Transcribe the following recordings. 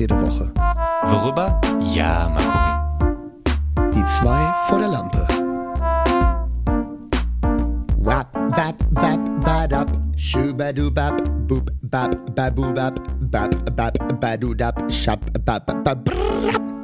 jede Woche. Worüber? Ja, mal gucken. Die zwei vor der Lampe. Wap, bap, bap, badab, shubadubab, boop, bap, babubab, bap, bap, badudab, shab, bap, bap, brrrr, bap.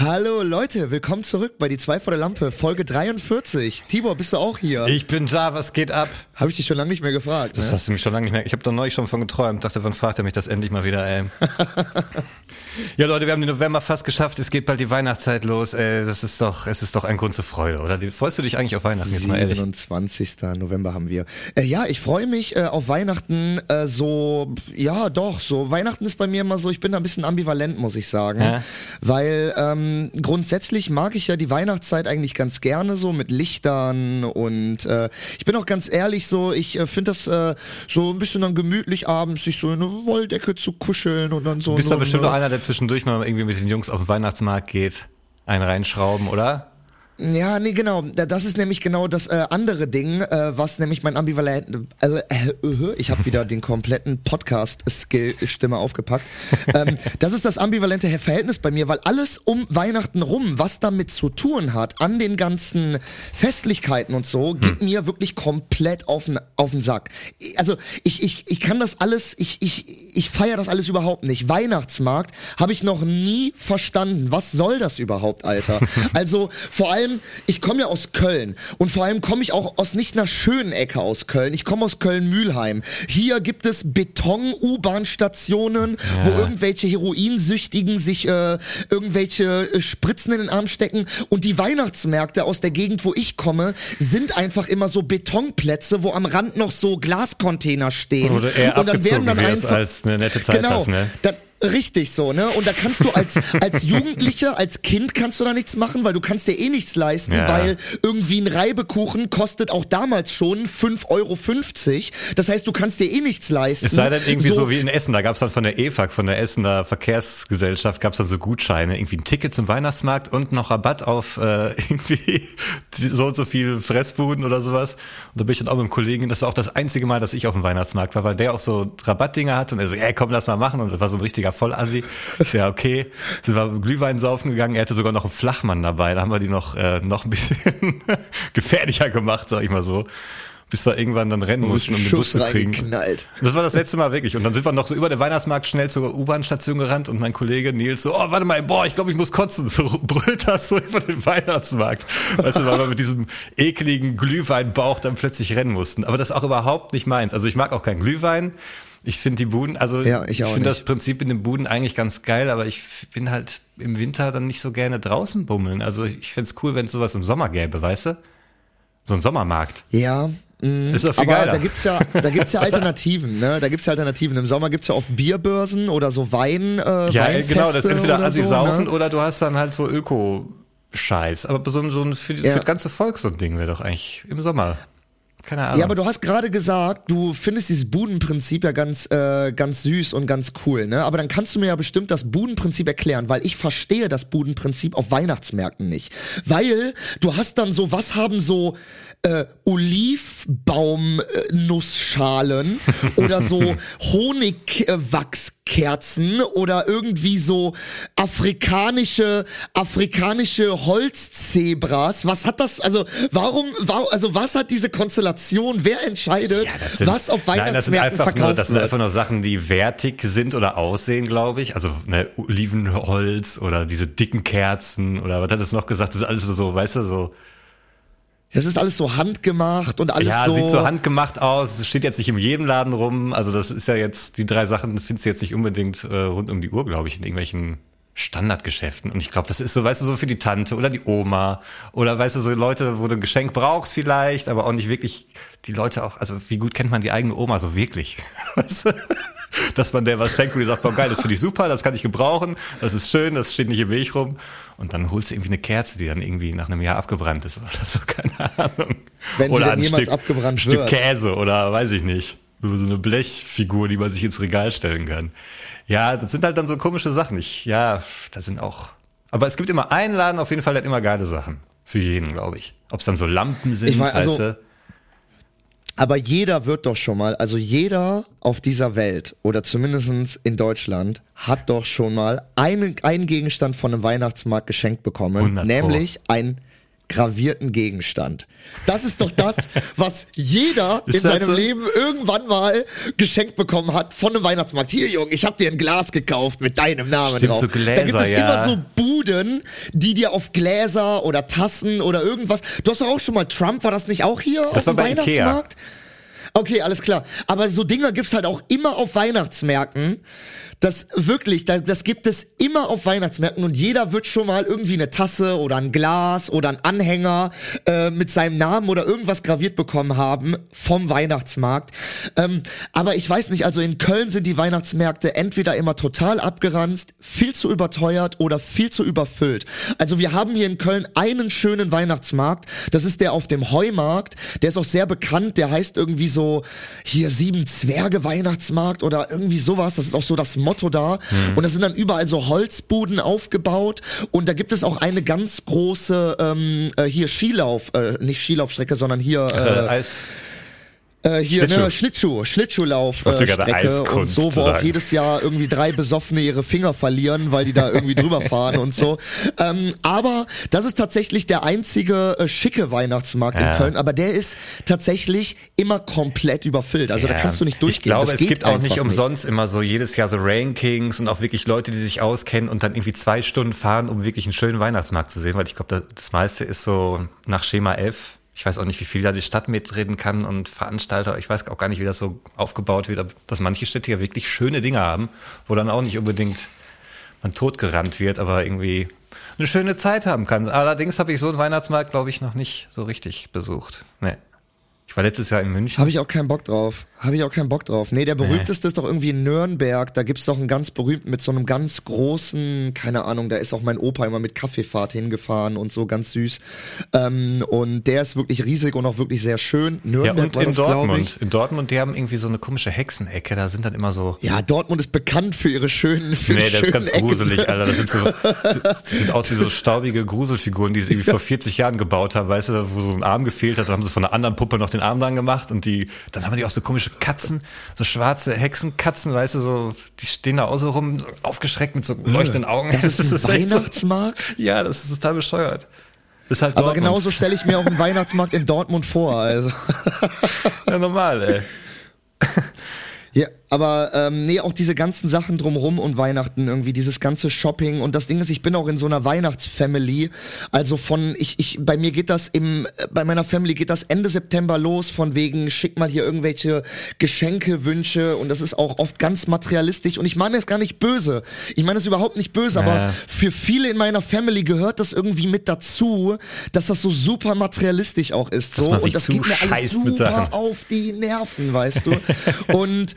Hallo Leute, willkommen zurück bei Die zwei vor der Lampe, Folge 43. Tibor, bist du auch hier? Ich bin da, was geht ab? Habe ich dich schon lange nicht mehr gefragt. Das Ne? hast du mich schon lange nicht mehr. Ich habe da neulich schon von geträumt. Dachte, wann fragt er mich das endlich mal wieder, ey. ja, Leute, wir haben den November fast geschafft. Es geht bald die Weihnachtszeit los. Ey, das ist doch, es ist doch ein Grund zur Freude, oder? Freust du dich eigentlich auf Weihnachten jetzt mal ehrlich? 27. November haben wir. Äh, ja, ich freue mich äh, auf Weihnachten äh, so, ja doch, so Weihnachten ist bei mir immer so, ich bin da ein bisschen ambivalent, muss ich sagen. Ja. Weil ähm, grundsätzlich mag ich ja die Weihnachtszeit eigentlich ganz gerne so mit Lichtern und äh, ich bin auch ganz ehrlich so, ich äh, finde das äh, so ein bisschen dann gemütlich abends, sich so in eine Wolldecke zu kuscheln und dann so. Du bist doch bestimmt noch einer, der zwischendurch mal irgendwie mit den Jungs auf den Weihnachtsmarkt geht, einen reinschrauben, oder? Ja, nee, genau. Da- Das ist nämlich genau das äh, andere Ding, äh, was nämlich mein ambivalent. Äh, äh, ich habe wieder den kompletten Podcast-Skill-Stimme aufgepackt. ähm, das ist das ambivalente Verhältnis bei mir, weil alles um Weihnachten rum, was damit zu tun hat, an den ganzen Festlichkeiten und so, geht mir wirklich komplett auf den auf den Sack. Also ich ich ich kann das alles, ich ich ich feiere das alles überhaupt nicht. Weihnachtsmarkt habe ich noch nie verstanden. Was soll das überhaupt, Alter? Also vor allem, ich komme ja aus Köln und vor allem komme ich auch aus nicht einer schönen Ecke aus Köln. Ich komme aus Köln-Mühlheim. Hier gibt es Beton-U-Bahn-Stationen, wo irgendwelche Heroinsüchtigen sich äh, irgendwelche äh, Spritzen in den Arm stecken und die Weihnachtsmärkte aus der Gegend, wo ich komme, sind einfach immer so Betonplätze, wo am Rand noch so Glascontainer stehen. Du eher und dann werden dann einfach als eine nette Zeit genau, hast, ne? da, richtig so, ne? Und da kannst du als als Jugendlicher, als Kind kannst du da nichts machen, weil du kannst dir eh nichts leisten, Ja. weil irgendwie ein Reibekuchen kostet auch damals schon 5,50 Euro. Das heißt, du kannst dir eh nichts leisten. Es sei denn irgendwie so, wie in Essen, da gab's dann von der EFAG, von der Essener Verkehrsgesellschaft, gab's dann so Gutscheine, irgendwie ein Ticket zum Weihnachtsmarkt und noch Rabatt auf äh, irgendwie so und so viel Fressbuden oder sowas. Und da bin ich dann auch mit einem Kollegen, das war auch das einzige Mal, dass ich auf dem Weihnachtsmarkt war, weil der auch so Rabattdinger hatte und er so, ey komm, lass mal machen. Und das war so ein richtiger Vollassi. Ich so, ja, okay. Sind wir Glühwein saufen gegangen, er hatte sogar noch einen Flachmann dabei, da haben wir die noch, äh, noch ein bisschen gefährlicher gemacht, sag ich mal so. Bis wir irgendwann dann rennen mussten, um den Bus zu kriegen. Das war das letzte Mal wirklich. Und dann sind wir noch so über den Weihnachtsmarkt schnell zur U-Bahn-Station gerannt und mein Kollege Nils so, oh, warte mal, boah, ich glaube, ich muss kotzen. So brüllt das so über den Weihnachtsmarkt. Weißt du, weil wir mit diesem ekligen Glühweinbauch dann plötzlich rennen mussten. Aber das ist auch überhaupt nicht meins. Also ich mag auch keinen Glühwein. Ich finde die Buden, also Ja, ich auch finde das. Prinzip in den Buden eigentlich ganz geil, aber ich bin halt im Winter dann nicht so gerne draußen bummeln. Also ich find's cool, wenn es sowas im Sommer gäbe, weißt du? So ein Sommermarkt. Ja. mh, Ist doch viel aber geiler. da gibt's ja, da gibt's ja Alternativen, ne? Da gibt's ja Alternativen. Im Sommer gibt's ja oft Bierbörsen oder so Wein. Äh, Ja, Weinfeste genau, das ist entweder Assi so, saufen ne? oder du hast dann halt so Öko-Scheiß. Aber so, so ein für, Ja. für das ganze Volk so ein Ding wäre doch eigentlich im Sommer. Keine Ahnung. Ja, aber du hast gerade gesagt, du findest dieses Budenprinzip ja ganz, äh, ganz süß und ganz cool, ne? Aber dann kannst du mir ja bestimmt das Budenprinzip erklären, weil ich verstehe das Budenprinzip auf Weihnachtsmärkten nicht. Weil du hast dann so, was haben so äh, Olivbaum-Nussschalen oder so Honigwachskerzen oder irgendwie so afrikanische, afrikanische Holzzebras. Was hat das, also warum, warum also was hat diese Konstellation? Wer entscheidet, Ja, sind- was auf Nein, das sind Weihnachtsmärkten einfach verkauft nur, das sind wird? einfach nur Sachen, die wertig sind oder aussehen, glaube ich. Also ne, Olivenholz oder diese dicken Kerzen oder was hat es noch gesagt? Das ist alles so, weißt du, so. Das ist alles so handgemacht und alles ja, so. sieht so handgemacht aus. Es steht jetzt nicht in jedem Laden rum. Also das ist ja jetzt, die drei Sachen findest du jetzt nicht unbedingt äh, rund um die Uhr, glaube ich, in irgendwelchen Standardgeschäften. Und ich glaube, das ist so, weißt du, so für die Tante oder die Oma oder weißt du, so Leute, wo du ein Geschenk brauchst vielleicht, aber auch nicht wirklich die Leute auch, also wie gut kennt man die eigene Oma so wirklich? Weißt du? Dass man der was schenkt, wo die sagt, boah, geil, das finde ich super, das kann ich gebrauchen, das ist schön, das steht nicht im Weg rum. Und dann holst du irgendwie eine Kerze, die dann irgendwie nach einem Jahr abgebrannt ist oder so, keine Ahnung. Wenn oder ein Stück, abgebrannt Stück wird. Käse oder weiß ich nicht. So so eine Blechfigur, die man sich ins Regal stellen kann. Ja, das sind halt dann so komische Sachen. Ich, ja, da sind auch. Aber es gibt immer einen Laden auf jeden Fall, der hat immer geile Sachen. Für jeden, glaube ich. Ob es dann so Lampen sind, Ich mein, also- weißt du? Aber jeder wird doch schon mal, also jeder auf dieser Welt oder zumindest in Deutschland hat doch schon mal einen, einen Gegenstand von einem Weihnachtsmarkt geschenkt bekommen, 100 Pro. nämlich ein gravierten Gegenstand. Das ist doch das, was jeder in das seinem so? Leben irgendwann mal geschenkt bekommen hat von einem Weihnachtsmarkt. Hier, Junge, ich habe dir ein Glas gekauft mit deinem Namen Stimmt, drauf. so Gläser, da gibt es ja. immer so Buden, die dir auf Gläser oder Tassen oder irgendwas. Du hast doch auch schon mal Trump, war das nicht auch hier auf war dem bei Ikea. Weihnachtsmarkt? Okay, alles klar. Aber so Dinger gibt's halt auch immer auf Weihnachtsmärkten. Das wirklich, das, das gibt es immer auf Weihnachtsmärkten und jeder wird schon mal irgendwie eine Tasse oder ein Glas oder ein Anhänger äh, mit seinem Namen oder irgendwas graviert bekommen haben vom Weihnachtsmarkt. Ähm, aber ich weiß nicht, also in Köln sind die Weihnachtsmärkte entweder immer total abgeranzt, viel zu überteuert oder viel zu überfüllt. Also wir haben hier in Köln einen schönen Weihnachtsmarkt, das ist der auf dem Heumarkt, der ist auch sehr bekannt, der heißt irgendwie so hier sieben Zwerge Weihnachtsmarkt oder irgendwie sowas, das ist auch so das Motto da. Und da sind dann überall so Holzbuden aufgebaut. Und da gibt es auch eine ganz große ähm, äh, hier Skilauf, äh, nicht Skilaufstrecke, sondern hier Äh, äh, Eis. Äh, hier, Schlittschuh. ne, Schlittschuh, Schlittschuhlauf äh, Strecke und so, wo auch sagen. jedes Jahr irgendwie drei Besoffene ihre Finger verlieren, weil die da irgendwie drüber fahren und so. Ähm, aber das ist tatsächlich der einzige äh, schicke Weihnachtsmarkt Ja. in Köln, aber der ist tatsächlich immer komplett überfüllt. Also da Ja. kannst du nicht durchgehen. Ich glaube, das es geht gibt auch nicht umsonst immer so jedes Jahr so Rankings und auch wirklich Leute, die sich auskennen und dann irgendwie zwei Stunden fahren, um wirklich einen schönen Weihnachtsmarkt zu sehen, weil ich glaube, das, das meiste ist so nach Schema F. Ich weiß auch nicht, wie viel da die Stadt mitreden kann und Veranstalter. Ich weiß auch gar nicht, wie das so aufgebaut wird, dass manche Städte ja wirklich schöne Dinge haben, wo dann auch nicht unbedingt man totgerannt wird, aber irgendwie eine schöne Zeit haben kann. Allerdings habe ich so einen Weihnachtsmarkt, glaube ich, noch nicht so richtig besucht. Nee. Ich war letztes Jahr in München. Habe ich auch keinen Bock drauf. Habe ich auch keinen Bock drauf. Nee, der berühmteste ist doch irgendwie in Nürnberg. Da gibt's doch einen ganz berühmten mit so einem ganz großen, keine Ahnung, da ist auch mein Opa immer mit Kaffeefahrt hingefahren und so, ganz süß. Ähm, und der ist wirklich riesig und auch wirklich sehr schön. Ja, Nürnberg und war in das, Dortmund. In Dortmund, die haben irgendwie so eine komische Hexenecke. Da sind dann immer so. Ja, Dortmund ist bekannt für ihre schönen, für Nee, das ist ganz Ecken. gruselig, Alter. Das sind so, das sieht aus wie so staubige Gruselfiguren, die sie irgendwie vor 40 Jahren gebaut haben, weißt du, wo so ein Arm gefehlt hat, da haben sie von einer anderen Puppe noch den Arm dran gemacht und die, dann haben die auch so komische Katzen, so schwarze Hexenkatzen, weißt du, so, die stehen da auch so rum, aufgeschreckt mit so leuchtenden Augen. Das ist ein echt so- Weihnachtsmarkt. Ja, das ist total bescheuert. Das ist halt Aber Dortmund. genauso stelle ich mir auch einen Weihnachtsmarkt in Dortmund vor. Also. Ja, normal, ey. Ja, aber ähm, nee, auch diese ganzen Sachen drumrum und Weihnachten irgendwie, dieses ganze Shopping und das Ding ist, ich bin auch in so einer Weihnachtsfamily, also von ich ich bei mir geht das im bei meiner Family geht das Ende September los von wegen schick mal hier irgendwelche Geschenke, Wünsche und das ist auch oft ganz materialistisch und ich meine es gar nicht böse. Ich meine es überhaupt nicht böse, aber Ja. für viele in meiner Family gehört das irgendwie mit dazu, dass das so super materialistisch auch ist so und das geht mir alles super auf die Nerven, weißt du? und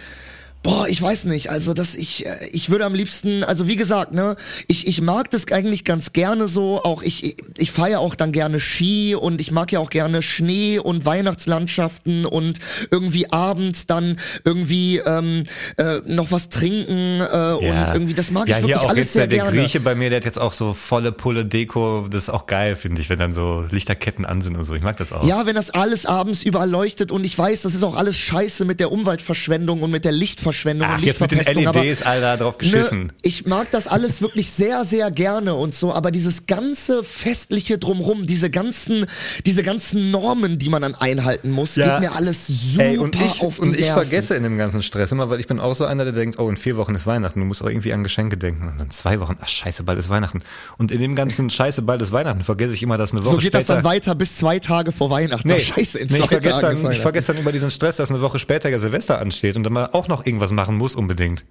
Boah, ich weiß nicht. Also, dass ich, äh, ich würde am liebsten, also wie gesagt, ne, ich, ich mag das eigentlich ganz gerne so. Auch ich, ich, fahre ja auch dann gerne Ski und ich mag ja auch gerne Schnee und Weihnachtslandschaften und irgendwie abends dann irgendwie ähm, äh, noch was trinken äh, und irgendwie, das mag ja, ich wirklich hier auch alles jetzt sehr der, der gerne. Grieche bei mir, der hat jetzt auch so volle Pulle Deko. Das ist auch geil, finde ich, wenn dann so Lichterketten an sind und so. Ich mag das auch. Ja, wenn das alles abends überall leuchtet und ich weiß, das ist auch alles scheiße mit der Umweltverschwendung und mit der Lichtverschwendung Ach, und jetzt mit den LEDs, Alter, drauf geschissen. Ne, ich mag das alles wirklich sehr, sehr gerne und so, aber dieses ganze festliche drumrum, diese ganzen, diese ganzen Normen, die man dann einhalten muss, Ja. geht mir alles super Ey, und ich, auf die und ich Nerven. vergesse in dem ganzen Stress immer, weil ich bin auch so einer, der denkt, oh, in vier Wochen ist Weihnachten, du musst auch irgendwie an Geschenke denken. Und dann zwei Wochen, ach scheiße, bald ist Weihnachten. Und in dem ganzen Scheiße, bald ist Weihnachten, vergesse ich immer, dass eine Woche So geht später... das dann weiter bis zwei Tage vor Weihnachten. Nee, Ach, scheiße, in nee, zwei ich vergesse Tagen dann, ich vergesse dann über diesen Stress, dass eine Woche später ja Silvester ansteht und dann man auch noch irgendwas machen muss unbedingt.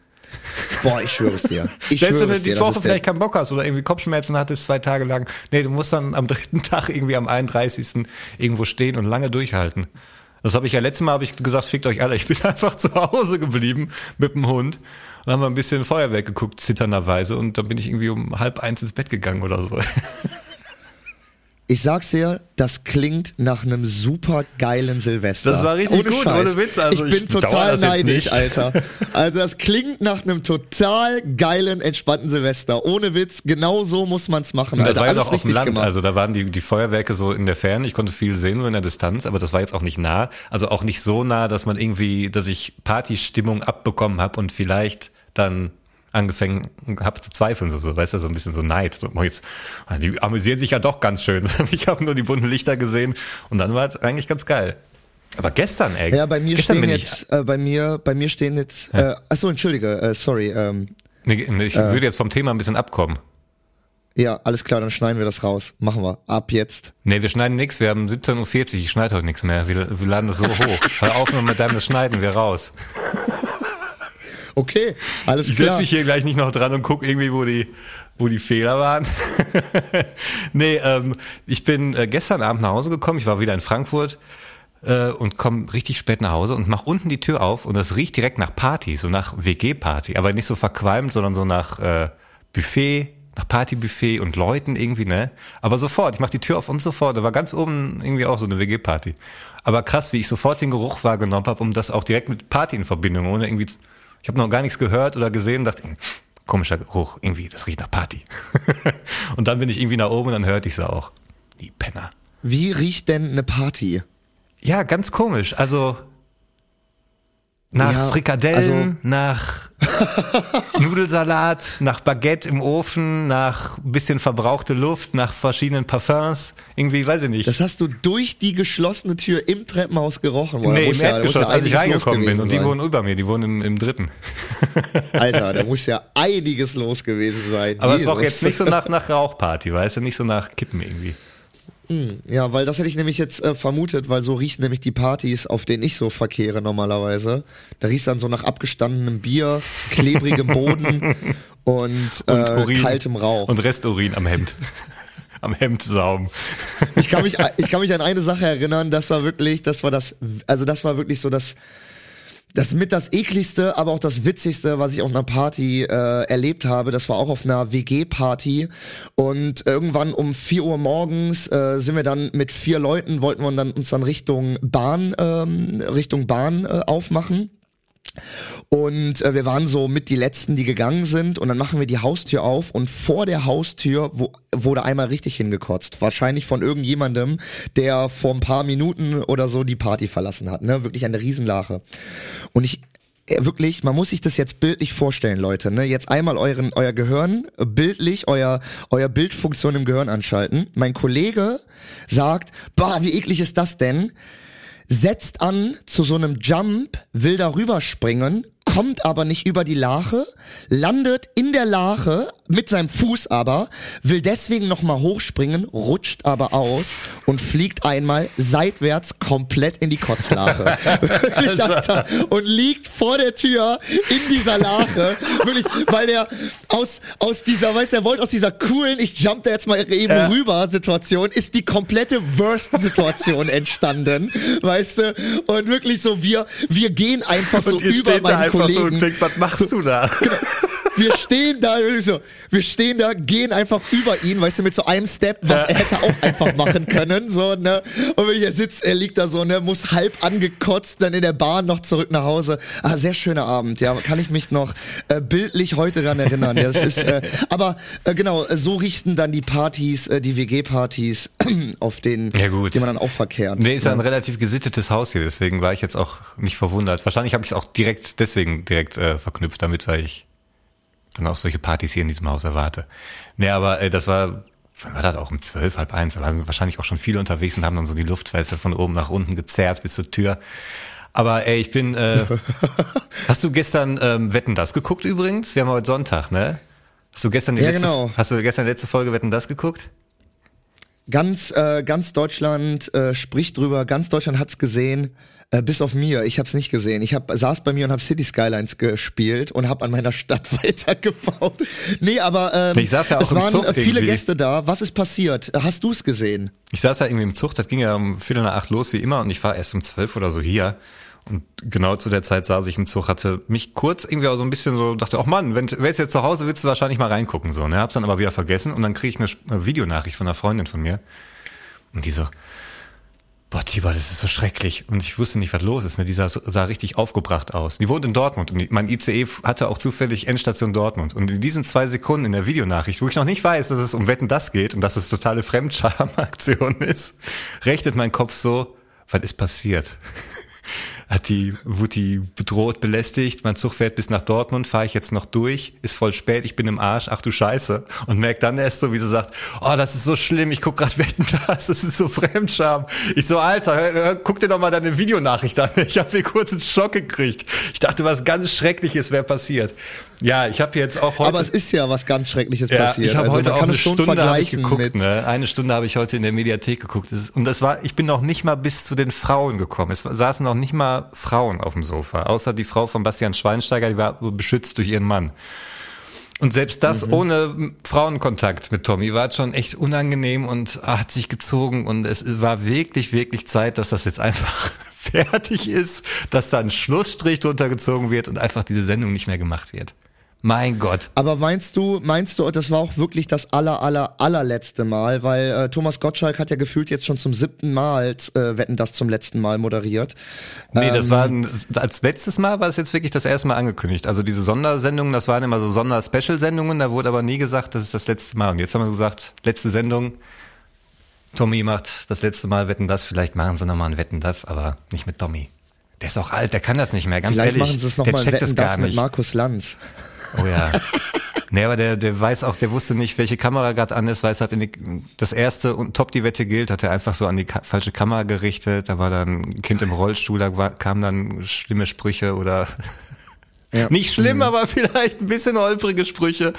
Boah, ich schwöre es dir. Ich Selbst wenn du dir. die Woche vielleicht keinen Bock hast oder irgendwie Kopfschmerzen hattest zwei Tage lang. Nee, du musst dann am dritten Tag irgendwie am 31. irgendwo stehen und lange durchhalten. Das habe ich ja letztes Mal habe ich gesagt, fickt euch alle. Ich bin einfach zu Hause geblieben mit dem Hund und haben wir ein bisschen Feuerwerk geguckt, zitternderweise. Und dann bin ich irgendwie um halb eins ins Bett gegangen oder so. Ich sag's dir, das klingt nach einem super geilen Silvester. Das war richtig ohne gut, Scheiß. ohne Witz, also ich bin ich bedauere total neidisch. Alter. Also das klingt nach einem total geilen, entspannten Silvester. Ohne Witz, genau so muss man's machen. Und das Alter. war ja noch auf dem Land, gemacht. also da waren die, die Feuerwerke so in der Ferne. Ich konnte viel sehen, so in der Distanz, aber das war jetzt auch nicht nah. Also auch nicht so nah, dass man irgendwie, dass ich Partystimmung abbekommen habe und vielleicht dann angefangen habe zu zweifeln, so, so, weißt du, so ein bisschen so Neid. So, oh, jetzt, ah, die amüsieren sich ja doch ganz schön. Ich habe nur die bunten Lichter gesehen und dann war es eigentlich ganz geil. Aber gestern, ey. Ja, bei mir stehen jetzt, äh, bei mir, bei mir stehen jetzt, äh, achso, entschuldige, äh, sorry, ähm, Ich, nee, ich Äh. würde jetzt vom Thema ein bisschen abkommen. ja, alles klar, dann schneiden wir das raus. Machen wir. Ab jetzt. Nee, wir schneiden nix. Wir haben 17.40 Uhr. Ich schneide heute nichts mehr. Wir, wir laden das so hoch. Hör auf nur mit deinem, das schneiden wir raus. Okay, alles Ich setze klar. mich hier gleich nicht noch dran und guck irgendwie, wo die, wo die Fehler waren. nee, ähm, ich bin äh, gestern Abend nach Hause gekommen. Ich war wieder in Frankfurt äh, und komme richtig spät nach Hause und mach unten die Tür auf und das riecht direkt nach Party, so nach WG-Party. Aber nicht so verqualmt, sondern so nach äh, Buffet, nach Partybuffet und Leuten irgendwie, ne? Aber sofort, ich mach die Tür auf und sofort. Da war ganz oben irgendwie auch so eine WG-Party. Aber krass, wie ich sofort den Geruch wahrgenommen habe, um das auch direkt mit Party in Verbindung, ohne irgendwie, ich habe noch gar nichts gehört oder gesehen und dachte, hm, komischer Geruch, irgendwie, das riecht nach Party. und dann bin ich irgendwie nach oben und dann hörte ich sie auch. Die Penner. Wie riecht denn eine Party? Ja, ganz komisch. Also nach Ja, Frikadellen, also- nach Nudelsalat, nach Baguette im Ofen, nach bisschen verbrauchte Luft, nach verschiedenen Parfums. Irgendwie, weiß ich nicht. Das hast du durch die geschlossene Tür im Treppenhaus gerochen. Da nee, im ja- Erdgeschoss, ja als ich reingekommen bin. Und die sein. wohnen über mir, die wohnen im, im dritten. Alter, da muss ja einiges los gewesen sein. Aber es war auch Jesus. jetzt nicht so nach, nach Rauchparty, weißt du, nicht so nach Kippen irgendwie. Ja, weil das hätte ich nämlich jetzt äh, vermutet, weil so riechen nämlich die Partys, auf denen ich so verkehre normalerweise. Da riecht dann so nach abgestandenem Bier, klebrigem Boden und, äh, Urin. kaltem Rauch. Und Resturin am Hemd. am Hemdsaum. Ich kann mich, ich kann mich an eine Sache erinnern, das war wirklich, das war das, also das war wirklich so das, das mit das ekligste, aber auch das witzigste, was ich auf einer Party äh, erlebt habe. Das war auch auf einer WG-Party und irgendwann um 4 Uhr morgens äh, sind wir dann mit vier Leuten wollten wir dann uns dann Richtung Bahn ähm, Richtung Bahn äh, aufmachen. Und äh, wir waren so mit die letzten, die gegangen sind. Und dann machen wir die Haustür auf und vor der Haustür wo, wurde einmal richtig hingekotzt. Wahrscheinlich von irgendjemandem, der vor ein paar Minuten oder so die Party verlassen hat. Ne? Wirklich eine Riesenlache. Und ich äh, wirklich, man muss sich das jetzt bildlich vorstellen, Leute. Ne? Jetzt einmal euren, euer Gehirn äh, bildlich, euer, euer Bildfunktion im Gehirn anschalten. Mein Kollege sagt, bah, wie eklig ist das denn? Setzt an zu so einem Jump, will darüber springen, kommt aber nicht über die Lache, landet in der Lache mit seinem Fuß aber, will deswegen nochmal hochspringen, rutscht aber aus und fliegt einmal seitwärts komplett in die Kotzlache. Alter. und liegt vor der Tür in dieser Lache. Wirklich, weil der aus, aus dieser, weißt du, er wollte aus dieser coolen, ich jump da jetzt mal eben Ja. rüber Situation, ist die komplette Worst-Situation entstanden, weißt du? Und wirklich so, wir, wir gehen einfach so Und über da einfach so Kollegen. denkt, was machst du da? wir stehen da, so, wir stehen da, gehen einfach über ihn, weißt du, mit so einem Step, was Ja. er hätte auch einfach machen können, so, ne? Und wenn er sitzt, er liegt da so, ne, muss halb angekotzt, dann in der Bahn noch zurück nach Hause. Ah, sehr schöner Abend, ja, kann ich mich noch äh, bildlich heute dran erinnern. Ja, das ist, äh, aber äh, genau, äh, so richten dann die Partys, äh, die WG-Partys, auf denen, Ja, gut. die man dann auch verkehrt. Nee, ist ja ja. ein relativ gesittetes Haus hier, deswegen war ich jetzt auch nicht verwundert. Wahrscheinlich habe ich es auch direkt deswegen direkt äh, verknüpft damit, weil ich dann auch solche Partys hier in diesem Haus erwarte. Nee, aber äh, das war, wann war das auch um zwölf, halb eins, da waren wahrscheinlich auch schon viele unterwegs und haben dann so die Luftfässer von oben nach unten gezerrt bis zur Tür. Aber ey, ich bin, äh, hast du gestern ähm, Wetten das geguckt übrigens? Wir haben heute Sonntag, ne? Hast du gestern die Ja, letzte, genau. hast du gestern die letzte Folge Wetten das geguckt? Ganz, äh, ganz Deutschland äh, spricht drüber, ganz Deutschland hat's gesehen, äh, bis auf mir. Ich hab's nicht gesehen. Ich hab, saß bei mir und hab City Skylines gespielt und hab an meiner Stadt weitergebaut. Nee, aber ähm, Ich saß ja auch es im waren Zug äh, viele irgendwie. Gäste da. Was ist passiert? Hast du's gesehen? Ich saß da irgendwie im Zug, das ging ja um Viertel nach acht los wie immer und ich war erst um zwölf oder so hier. Und genau zu der Zeit saß ich im Zug, hatte mich kurz irgendwie auch so ein bisschen so, dachte, ach Mann, wenn wärst jetzt zu Hause, willst du wahrscheinlich mal reingucken, so, ne? Hab's dann aber wieder vergessen und dann krieg ich eine eine Videonachricht von einer Freundin von mir. Und die so, boah, Tibor, das ist so schrecklich. Und ich wusste nicht, was los ist. Ne? Die sah, sah richtig aufgebracht aus. Die wohnt in Dortmund und mein ICE hatte auch zufällig Endstation Dortmund. Und in diesen zwei Sekunden in der Videonachricht, wo ich noch nicht weiß, dass es um Wetten das geht und dass es totale Fremdscham-Aktion ist, rechnet mein Kopf so, was ist passiert? Hat die, wurde die bedroht, belästigt, mein Zug fährt bis nach Dortmund, fahre ich jetzt noch durch, ist voll spät, ich bin im Arsch, ach du Scheiße. Und merkt dann erst so, wie sie sagt, oh, das ist so schlimm, ich guck grad Wetten das, das ist so Fremdscham. Ich so, Alter, hör, hör, guck dir doch mal deine Videonachricht an. Ich habe mir kurz einen Schock gekriegt. Ich dachte, was ganz Schreckliches wäre passiert. Ja, ich habe jetzt auch heute. Aber es ist ja was ganz Schreckliches ja, passiert. Ich habe also heute auch eine Stunde ich geguckt. Ne? Eine Stunde habe ich heute in der Mediathek geguckt. Und das war, ich bin noch nicht mal bis zu den Frauen gekommen. Es saßen noch nicht mal Frauen auf dem Sofa, außer die Frau von Bastian Schweinsteiger, die war beschützt durch ihren Mann. Und selbst das mhm. ohne Frauenkontakt mit Tommy war schon echt unangenehm und hat sich gezogen und es war wirklich, wirklich Zeit, dass das jetzt einfach fertig ist, dass da ein Schlussstrich drunter gezogen wird und einfach diese Sendung nicht mehr gemacht wird. Mein Gott. Aber meinst du, meinst du, das war auch wirklich das aller, aller, allerletzte Mal, weil äh, Thomas Gottschalk hat ja gefühlt jetzt schon zum siebten Mal äh, Wetten das zum letzten Mal moderiert. Nee, ähm, das war als letztes Mal war es jetzt wirklich das erste Mal angekündigt. Also diese Sondersendungen, das waren immer so Sonder-Special-Sendungen, da wurde aber nie gesagt, das ist das letzte Mal. Und jetzt haben wir gesagt, letzte Sendung, Tommy macht das letzte Mal Wetten das, vielleicht machen sie nochmal ein Wetten das, aber nicht mit Tommy. Der ist auch alt, der kann das nicht mehr, ganz vielleicht ehrlich. Machen sie es noch der mal checkt Wetten das das mit. Markus Lanz. Oh ja. Nee, aber der, der weiß auch, der wusste nicht, welche Kamera gerade an ist, weiß hat in die, das erste und top die Wette gilt, hat er einfach so an die ka falsche Kamera gerichtet. Da war dann ein Kind im Rollstuhl, da war, kamen dann schlimme Sprüche oder ja. Nicht schlimm, mhm. aber vielleicht ein bisschen holprige Sprüche.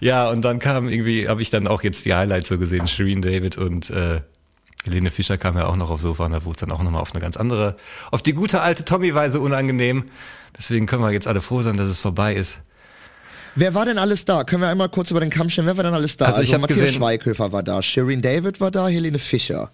Ja, und dann kam irgendwie, habe ich dann auch jetzt die Highlights so gesehen, Shireen David und äh, Helene Fischer kam ja auch noch aufs Sofa und da wurde es dann auch nochmal auf eine ganz andere, auf die gute alte Tommy-Weise unangenehm. Deswegen können wir jetzt alle froh sein, dass es vorbei ist. Wer war denn alles da? Können wir einmal kurz über den Kamm stellen? Wer war denn alles da? Also, ich also Matthias gesehen, Schweighöfer war da, Shireen David war da, Helene Fischer.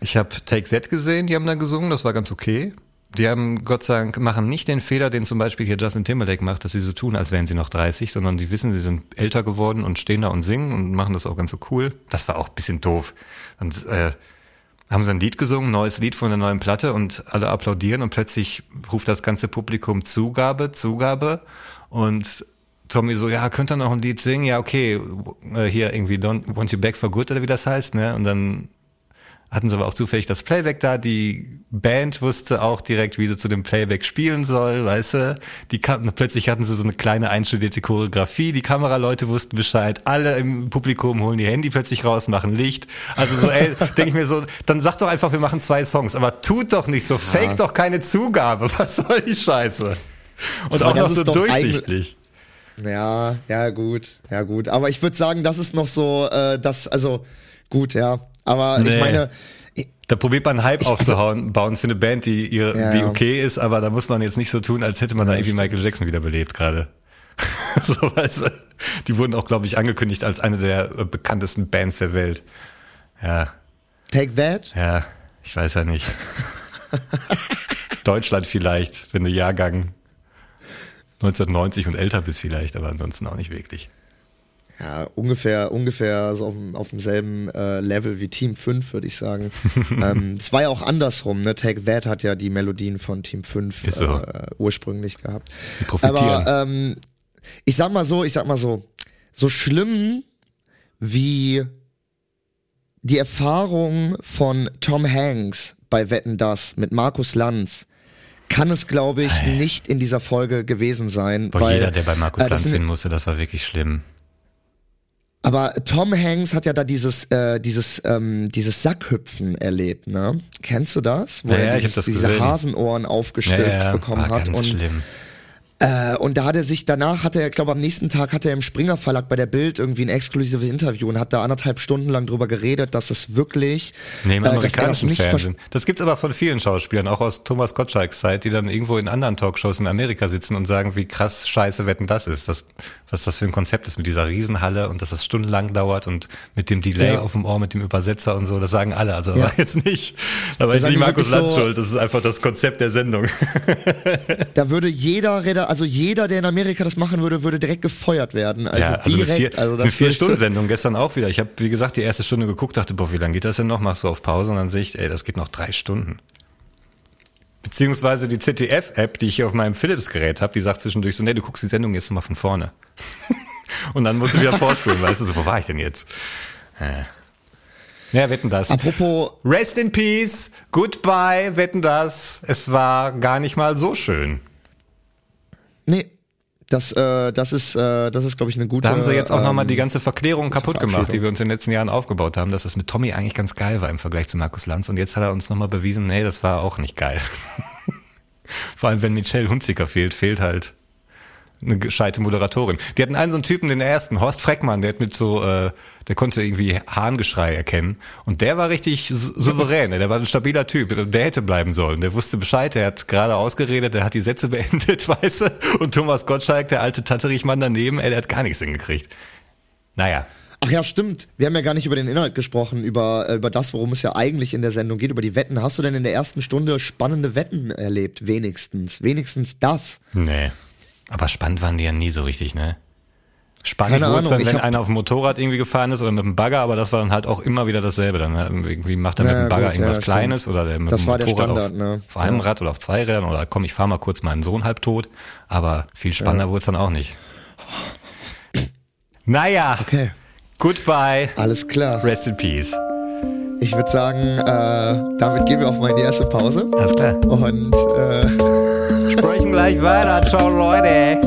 Ich habe Take That gesehen, die haben da gesungen, das war ganz okay. Die haben, Gott sei Dank, machen nicht den Fehler, den zum Beispiel hier Justin Timberlake macht, dass sie so tun, als wären sie noch 30, sondern die wissen, sie sind älter geworden und stehen da und singen und machen das auch ganz so cool. Das war auch ein bisschen doof. Und äh, haben sie ein Lied gesungen, neues Lied von der neuen Platte und alle applaudieren und plötzlich ruft das ganze Publikum Zugabe, Zugabe und Tommy so, ja, könnt ihr noch ein Lied singen? Ja, okay, äh, hier irgendwie Don't Want You Back for Good oder wie das heißt, ne? Und dann hatten sie aber auch zufällig das Playback da. Die Band wusste auch direkt, wie sie zu dem Playback spielen soll, weißt du? Die kam, plötzlich hatten sie so eine kleine einstudierte Choreografie. Die Kameraleute wussten Bescheid. Alle im Publikum holen die Handy plötzlich raus, machen Licht. Also so, ey, denke ich mir so, dann sag doch einfach, wir machen zwei Songs. Aber tut doch nicht so, fake doch keine Zugabe. Was soll die Scheiße? Und aber auch noch so durchsichtig. Ja, ja, gut, ja, gut. Aber ich würde sagen, das ist noch so, äh, das, also, gut, ja. Aber nee. ich meine. Da probiert man Hype also aufzuhauen, bauen für eine Band, die, ihr, ja, die okay ist, aber da muss man jetzt nicht so tun, als hätte man da irgendwie Michael Jackson wiederbelebt gerade. so, weißt du, die wurden auch, glaube ich, angekündigt als eine der bekanntesten Bands der Welt. Ja. Take That? Ja, ich weiß ja nicht. Deutschland vielleicht, wenn du Jahrgang 1990 und älter bist vielleicht, aber ansonsten auch nicht wirklich. Ja, ungefähr, ungefähr so auf, auf demselben äh, Level wie Team 5, würde ich sagen. ähm, es war ja auch andersrum, ne? Take That hat ja die Melodien von Team 5 so. äh, ursprünglich gehabt. Die profitieren. Aber ähm, ich sag mal so, ich sag mal so, so schlimm wie die Erfahrung von Tom Hanks bei Wetten Das mit Markus Lanz kann es, glaube ich, hey. nicht in dieser Folge gewesen sein. Boah, weil, jeder, der bei Markus äh, Lanz hin musste, das war wirklich schlimm. Aber Tom Hanks hat ja da dieses äh, dieses ähm, dieses Sackhüpfen erlebt, ne? Kennst du das? Wo ja, er dieses, diese. Hasenohren aufgestülpt ja, ja, bekommen hat und schlimm. Äh, und da hat er sich, danach hat er, ich glaube am nächsten Tag hat er im Springer Verlag bei der Bild irgendwie ein exklusives Interview und hat da anderthalb Stunden lang drüber geredet, dass es wirklich nee, im äh, amerikanischen das Fernsehen. Das gibt's aber von vielen Schauspielern, auch aus Thomas Gottschalks Zeit, die dann irgendwo in anderen Talkshows in Amerika sitzen und sagen, wie krass scheiße Wetten das ist, das, was das für ein Konzept ist mit dieser Riesenhalle und dass das stundenlang dauert und mit dem Delay ja. auf dem Ohr, mit dem Übersetzer und so, das sagen alle. Also ja. jetzt nicht, da war jetzt nicht Markus Lanz so, schuld, das ist einfach das Konzept der Sendung. da würde jeder Redakteur also jeder, der in Amerika das machen würde, würde direkt gefeuert werden. Also, ja, also direkt. eine vier, also eine vier ist- Stunden Sendung gestern auch wieder. Ich habe wie gesagt die erste Stunde geguckt, dachte boah, wie lange geht das denn noch? Machst du auf Pause und dann sehe ich, ey, das geht noch drei Stunden. Beziehungsweise die ZDF-App, die ich hier auf meinem Philips-Gerät habe, die sagt zwischendurch so, nee, du guckst die Sendung jetzt mal von vorne. und dann musst du wieder vorspulen, weißt du, so, wo war ich denn jetzt? Äh. Ja, wetten das. Apropos, Rest in Peace, goodbye, wetten das. Es war gar nicht mal so schön. Nee, das, äh, das ist, äh, das ist, glaube ich, eine gute. Da haben sie jetzt auch ähm, nochmal die ganze Verklärung kaputt gemacht, die wir uns in den letzten Jahren aufgebaut haben, dass das mit Tommy eigentlich ganz geil war im Vergleich zu Markus Lanz. Und jetzt hat er uns nochmal bewiesen, nee, das war auch nicht geil. Vor allem, wenn Michelle Hunziker fehlt, fehlt halt eine gescheite Moderatorin. Die hatten einen so einen Typen, den ersten, Horst Freckmann, der hat mit so, äh, der konnte irgendwie Hahngeschrei erkennen. Und der war richtig sou- souverän, der war ein stabiler Typ, der hätte bleiben sollen. Der wusste Bescheid, der hat gerade ausgeredet, der hat die Sätze beendet, weißt du? Und Thomas Gottschalk, der alte Tatterichmann daneben, ey, der hat gar nichts hingekriegt. Naja. Ach ja, stimmt. Wir haben ja gar nicht über den Inhalt gesprochen, über, äh, über das, worum es ja eigentlich in der Sendung geht, über die Wetten. Hast du denn in der ersten Stunde spannende Wetten erlebt? Wenigstens. Wenigstens das. Nee. Aber spannend waren die ja nie so richtig, ne? Spannend wurde es dann, wenn einer auf dem Motorrad irgendwie gefahren ist oder mit dem Bagger, aber das war dann halt auch immer wieder dasselbe. Dann hat- irgendwie macht er mit Ja, dem Bagger gut, irgendwas ja, Kleines oder der mit Das dem Motorrad Standard, auf, ne? auf einem Ja. Rad oder auf zwei Rädern oder komm, ich fahr mal kurz meinen Sohn halb tot. Aber viel spannender wurde es dann auch nicht. Naja, Okay. goodbye, Alles klar. rest in peace. Ich würde sagen, äh, damit gehen wir auch mal in die erste Pause. Alles klar. Und äh, Sprechen gleich weiter. Ciao, Leute.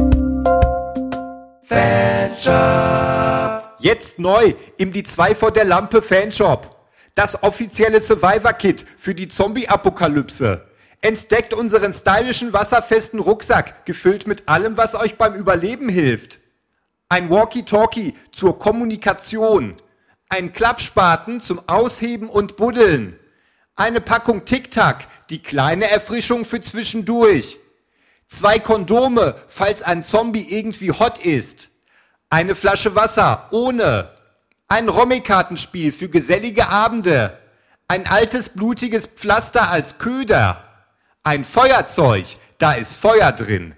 Jetzt neu im Die 2 vor der Lampe Fanshop. Das offizielle Survivor-Kit für die Zombie-Apokalypse. Entdeckt unseren stylischen wasserfesten Rucksack, gefüllt mit allem, was euch beim Überleben hilft. Ein Walkie-Talkie zur Kommunikation. Ein Klappspaten zum Ausheben und Buddeln. Eine Packung Tic-Tac, die kleine Erfrischung für zwischendurch. Zwei Kondome, falls ein Zombie irgendwie hot ist. Eine Flasche Wasser ohne. Ein Rommi-Kartenspiel für gesellige Abende. Ein altes blutiges Pflaster als Köder. Ein Feuerzeug, da ist Feuer drin.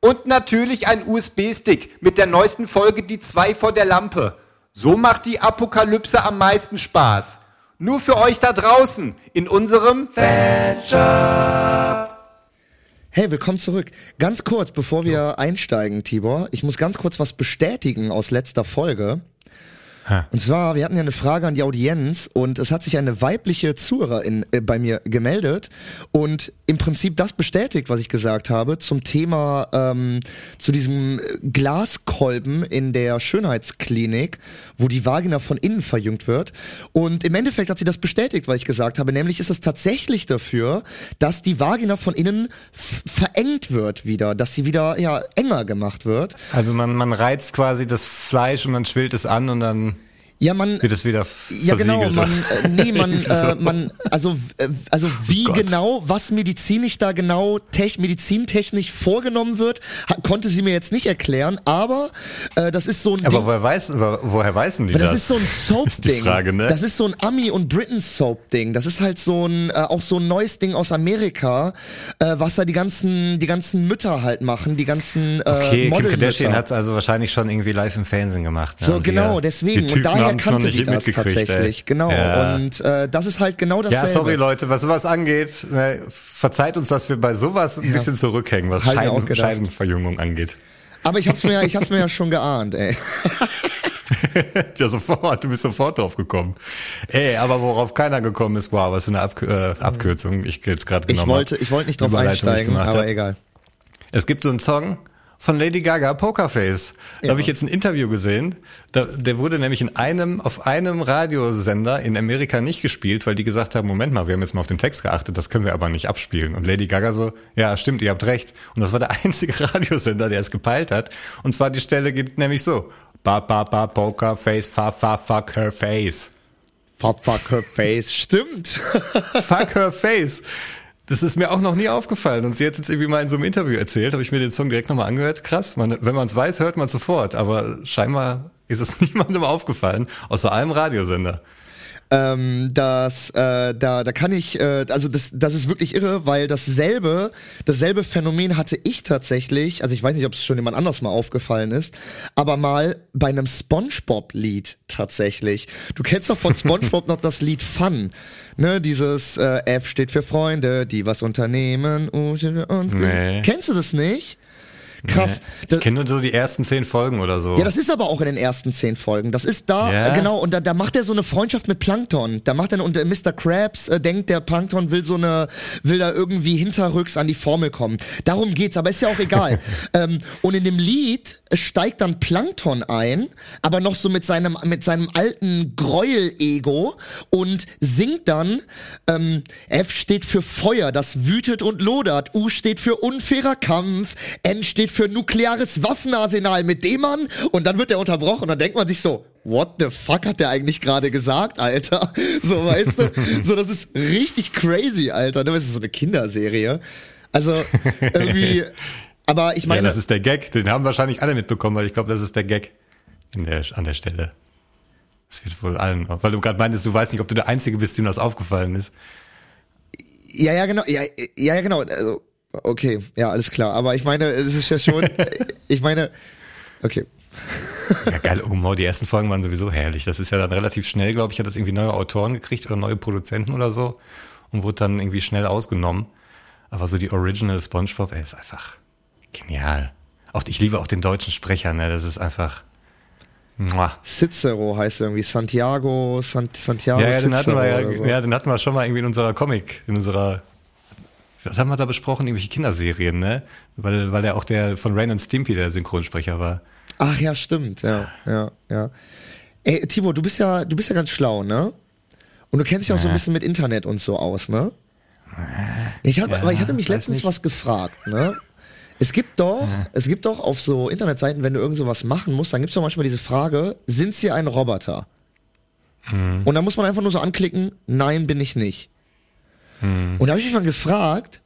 Und natürlich ein USB-Stick mit der neuesten Folge Die 2 vor der Lampe. So macht die Apokalypse am meisten Spaß. Nur für euch da draußen in unserem hey, willkommen zurück. Ganz kurz, bevor wir einsteigen, Tibor, ich muss ganz kurz was bestätigen aus letzter Folge. Und zwar, wir hatten ja eine Frage an die Audienz und es hat sich eine weibliche Zuhörerin äh, bei mir gemeldet und im Prinzip das bestätigt, was ich gesagt habe zum Thema, ähm, zu diesem äh, Glaskolben in der Schönheitsklinik, wo die Vagina von innen verjüngt wird. Und im Endeffekt hat sie das bestätigt, was ich gesagt habe, nämlich ist es tatsächlich dafür, dass die Vagina von innen verengt wird wieder, dass sie wieder ja enger gemacht wird. Also man, man reizt quasi das Fleisch und man schwillt es an und dann Ja, man wird es wieder Ja, genau, man, äh, nee, man, äh, man, also, äh, also wie Gott. genau, was medizinisch da genau, tech, medizintechnisch vorgenommen wird, konnte sie mir jetzt nicht erklären, aber äh, das ist so ein Aber Ding, woher, weiß, wo- woher weißen die das, das? ist so ein Soap-Ding. ne? Das ist so ein Ami- und Britain-Soap-Ding. Das ist halt so ein, äh, auch so ein neues Ding aus Amerika, äh, was da die ganzen, die ganzen Mütter halt machen, die ganzen äh, Okay, Kim Modelmütter. Kardashian hat es also wahrscheinlich schon irgendwie live im Fernsehen gemacht. ne? So, Und genau, ja, deswegen. die Und daher haben's noch nicht mitgekriegt, tatsächlich. Ey. Genau. Ja. Und äh, das ist halt genau ja, dasselbe. sorry Leute, was sowas angeht, ne, verzeiht uns, dass wir bei sowas ein bisschen zurückhängen, was auch Scheiden. Scheidenverjüngung angeht. Aber ich hab's mir, ja- ich hab's mir ja schon geahnt, ey. Ja, sofort, du bist sofort drauf gekommen. Ey, aber worauf keiner gekommen ist, wow, was für eine Abk äh, Abkürzung ich jetzt gerade Ich genommen wollte, ich wollte nicht drauf einsteigen, aber hab. egal. Es gibt so einen Song von Lady Gaga, Pokerface. Da Ja. habe ich jetzt ein Interview gesehen. Da, der wurde nämlich in einem, auf einem Radiosender in Amerika nicht gespielt, weil die gesagt haben, Moment mal, wir haben jetzt mal auf den Text geachtet, das können wir aber nicht abspielen. Und Lady Gaga so, ja, stimmt, ihr habt recht. Und das war der einzige Radiosender, der es gepeilt hat. Und zwar die Stelle geht nämlich so. Ba, ba, ba, Pokerface, fa, fa, fuck her face. Fuck, fuck her face. Stimmt. Fuck her face. Das ist mir auch noch nie aufgefallen. Und sie hat jetzt irgendwie mal in so einem Interview erzählt, habe ich mir den Song direkt nochmal angehört. Krass, man, wenn man es weiß, hört man sofort. Aber scheinbar ist es niemandem aufgefallen, außer einem Radiosender. Ähm, das, äh, da, da kann ich, äh, also das, das ist wirklich irre, weil dasselbe, dasselbe Phänomen hatte ich tatsächlich, also ich weiß nicht, ob es schon jemand anders mal aufgefallen ist, aber mal bei einem SpongeBob-Lied tatsächlich. Du kennst doch von SpongeBob noch das Lied Fun, ne? Dieses äh, F steht für Freunde, die was unternehmen. Und, und Nee. Kennst du das nicht? Krass. Nee. Ich kenne nur so die ersten zehn Folgen oder so. ja, das ist aber auch in den ersten zehn Folgen. Das ist da, Ja? äh, genau, und da, da macht er so eine Freundschaft mit Plankton. Da macht er, und der Mr. Krabs äh, denkt, der Plankton will so eine, will da irgendwie hinterrücks an die Formel kommen. Darum geht's, aber ist ja auch egal. ähm, und in dem Lied steigt dann Plankton ein, aber noch so mit seinem, mit seinem alten Gräuel-Ego und singt dann, ähm, F steht für Feuer, das wütet und lodert. U steht für unfairer Kampf. N steht für nukleares Waffenarsenal, mit dem man, und dann wird er unterbrochen und dann denkt man sich so, what the fuck hat der eigentlich gerade gesagt, Alter? So, weißt du? So, das ist richtig crazy, Alter. Ne, Das ist so eine Kinderserie. Also, irgendwie, aber ich ja, meine, das ist der Gag. Den haben wahrscheinlich alle mitbekommen, weil ich glaube, das ist der Gag in der, an der Stelle. Das wird wohl allen, weil du gerade meintest, du weißt nicht, ob du der Einzige bist, dem das aufgefallen ist. Ja, ja, genau. Ja, ja, ja, genau. Also, okay, ja, alles klar. Aber ich meine, es ist ja schon, ich meine, okay. Ja, geil, Humor. Die ersten Folgen waren sowieso herrlich. Das ist ja dann relativ schnell, glaube ich, hat das irgendwie neue Autoren gekriegt oder neue Produzenten oder so und wurde dann irgendwie schnell ausgenommen. Aber so die Original SpongeBob, ey, ist einfach genial. Auch, ich liebe auch den deutschen Sprecher, ne? Das ist einfach. Muah. Cicero heißt irgendwie Santiago, Sant Santiago Ja, ja, den hatten Cicero wir ja, oder so. ja, den hatten wir schon mal irgendwie in unserer Comic, in unserer, was haben wir da besprochen? Irgendwelche Kinderserien, ne? Weil, weil er auch der von Rain und Stimpy der Synchronsprecher war. Ach ja, stimmt, ja, ja, ja. Ey, Timo, du bist ja, du bist ja ganz schlau, ne? Und du kennst dich auch so ein bisschen mit Internet und so aus, ne? Ich hab, Ja, aber ich hatte mich letztens nicht. was gefragt, ne? Es gibt doch, es gibt doch auf so Internetseiten, wenn du irgend sowas machen musst, dann gibt's doch manchmal diese Frage, sind sie ein Roboter? Mhm. Und dann muss man einfach nur so anklicken, nein, bin ich nicht. Mhm. Und da habe ich mich mal gefragt,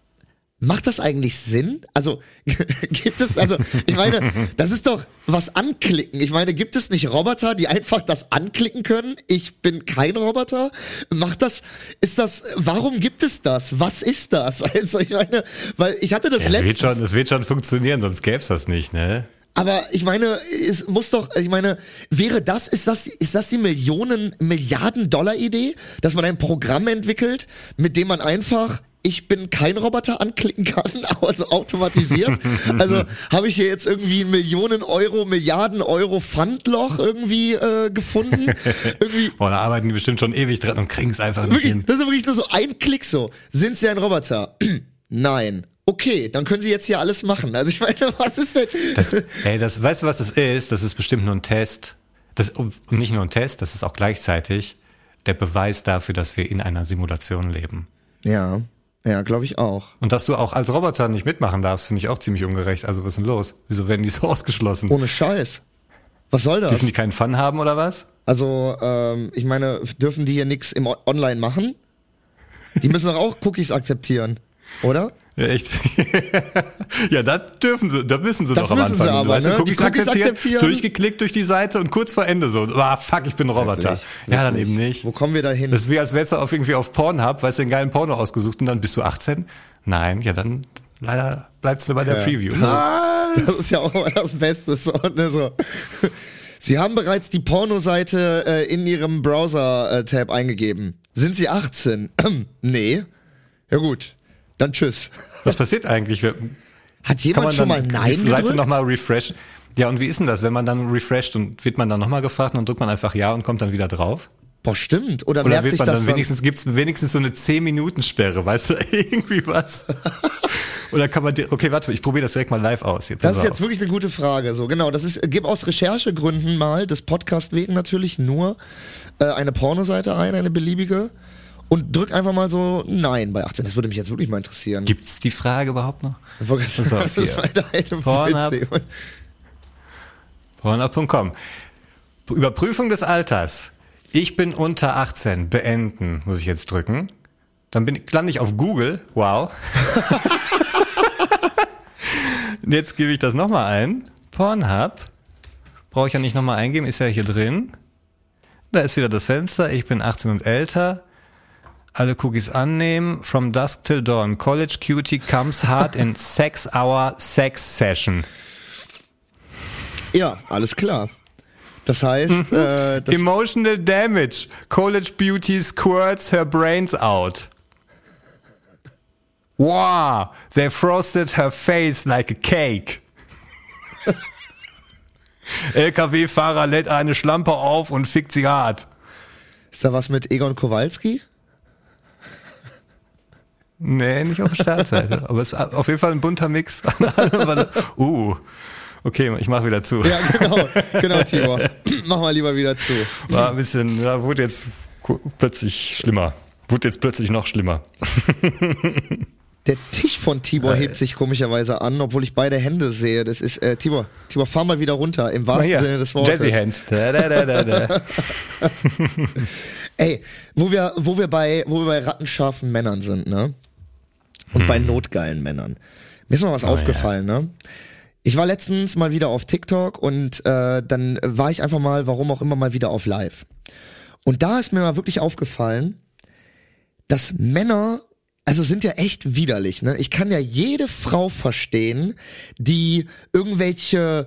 macht das eigentlich Sinn? Also gibt es, also ich meine, das ist doch was anklicken. Ich meine, gibt es nicht Roboter, die einfach das anklicken können? Ich bin kein Roboter. Macht das, ist das, warum gibt es das? Was ist das? Also ich meine, weil ich hatte das Das wird letztens. schon, das wird schon funktionieren, sonst gäb's das nicht, ne? Aber ich meine, es muss doch, ich meine, wäre das, ist das, ist das die Millionen, Milliarden Dollar Idee, dass man ein Programm entwickelt, mit dem man einfach ich bin kein Roboter anklicken kann, also automatisiert. Also habe ich hier jetzt irgendwie ein Millionen Euro, Milliarden Euro Pfandloch irgendwie äh, gefunden. irgendwie Boah, da arbeiten die bestimmt schon ewig dran und kriegen's einfach nicht Wirklich, hin. das ist wirklich nur so ein Klick so. Sind Sie ein Roboter? Nein. Okay, dann können Sie jetzt hier alles machen. Also ich meine, was ist denn? Das, ey, das, weißt du, was das ist? Das ist bestimmt nur ein Test. Das, und nicht nur ein Test, das ist auch gleichzeitig der Beweis dafür, dass wir in einer Simulation leben. ja, ja, glaube ich auch. Und dass du auch als Roboter nicht mitmachen darfst, finde ich auch ziemlich ungerecht. Also was ist denn los? Wieso werden die so ausgeschlossen? Ohne Scheiß. Was soll das? Dürfen die keinen Fun haben oder was? Also, ähm, ich meine, dürfen die hier nichts im Online machen? Die müssen doch auch Cookies akzeptieren, oder? Ja, echt. ja, da dürfen sie, da müssen sie Das doch am Anfang. sie aber, du weißt, ne? Cookies, Cookies akzeptieren, durchgeklickt durch die Seite und kurz vor Ende so, ah, fuck, ich bin ein Roboter. Wirklich? Ja, dann eben nicht. Wo kommen wir da hin? Das ist wie, als wärst du auf irgendwie auf Pornhub, weißt du, einen geilen Porno ausgesucht und dann bist du 18? Nein, ja, dann leider bleibst du bei der Ja. Preview. Nein! Das ist ja auch immer das Beste. So, ne, so. Sie haben bereits die Pornoseite äh, in Ihrem Browser-Tab eingegeben. Sind Sie 18? nee. Ja gut, dann tschüss. Was passiert eigentlich? Hat jemand man schon mal Nein die Seite nochmal refreshen? Ja, und wie ist denn das, wenn man dann refresht und wird man dann nochmal gefragt und dann drückt man einfach Ja und kommt dann wieder drauf? Boah, stimmt. Oder, Oder merkt wird sich man das dann wenigstens, gibt's wenigstens so eine 10-Minuten-Sperre, weißt du, irgendwie was? Oder kann man, dir- okay, warte, ich probiere das direkt mal live aus. Hier, Das ist jetzt auf. wirklich eine gute Frage. So, genau. Das ist, gib aus Recherchegründen mal des Podcast wegen natürlich nur äh, eine Pornoseite ein, eine beliebige. Und drück einfach mal so Nein bei 18. Das würde mich jetzt wirklich mal interessieren. Gibt's die Frage überhaupt noch? Sagen, auf das hier. war Pornhub. Pornhub.com. Überprüfung des Alters. Ich bin unter 18. Beenden, muss ich jetzt drücken. Dann bin ich, lande ich auf Google. Wow. Jetzt gebe ich das nochmal ein. Pornhub. Brauche ich ja nicht nochmal eingeben, ist ja hier drin. Da ist wieder das Fenster. Ich bin 18 und älter. Alle Cookies annehmen. From dusk till dawn. College cutie comes hard in sex hour sex session. Ja, alles klar. Das heißt, äh, das, Emotional damage. College beauty squirts her brains out. Wow, they frosted her face like a cake. LKW-Fahrer lädt eine Schlampe auf und fickt sie hart. ist da was mit Egon Kowalski? Nee, nicht auf der Startseite. aber es ist auf jeden Fall ein bunter Mix. uh, okay, ich mach wieder zu. Ja, genau, genau, Tibor. Mach mal lieber wieder zu. War ein bisschen, ja, wurde jetzt plötzlich schlimmer. Wurde jetzt plötzlich noch schlimmer. Der Tisch von Tibor hebt sich komischerweise an, obwohl ich beide Hände sehe. Das ist, äh, Tibor, Tibor, fahr mal wieder runter, im wahrsten hier, Sinne des Wortes. Jazzy Hands. Da, da, da. Ey, wo wir, wo wir bei, wo wir bei rattenscharfen Männern sind, ne? Und bei notgeilen Männern. Mir ist mal was aufgefallen, ne? Ich war letztens mal wieder auf TikTok und äh, dann war ich einfach mal, warum auch immer, mal wieder auf Live. Und da ist mir mal wirklich aufgefallen, dass Männer, also sind ja echt widerlich, ne? Ich kann ja jede Frau verstehen, die irgendwelche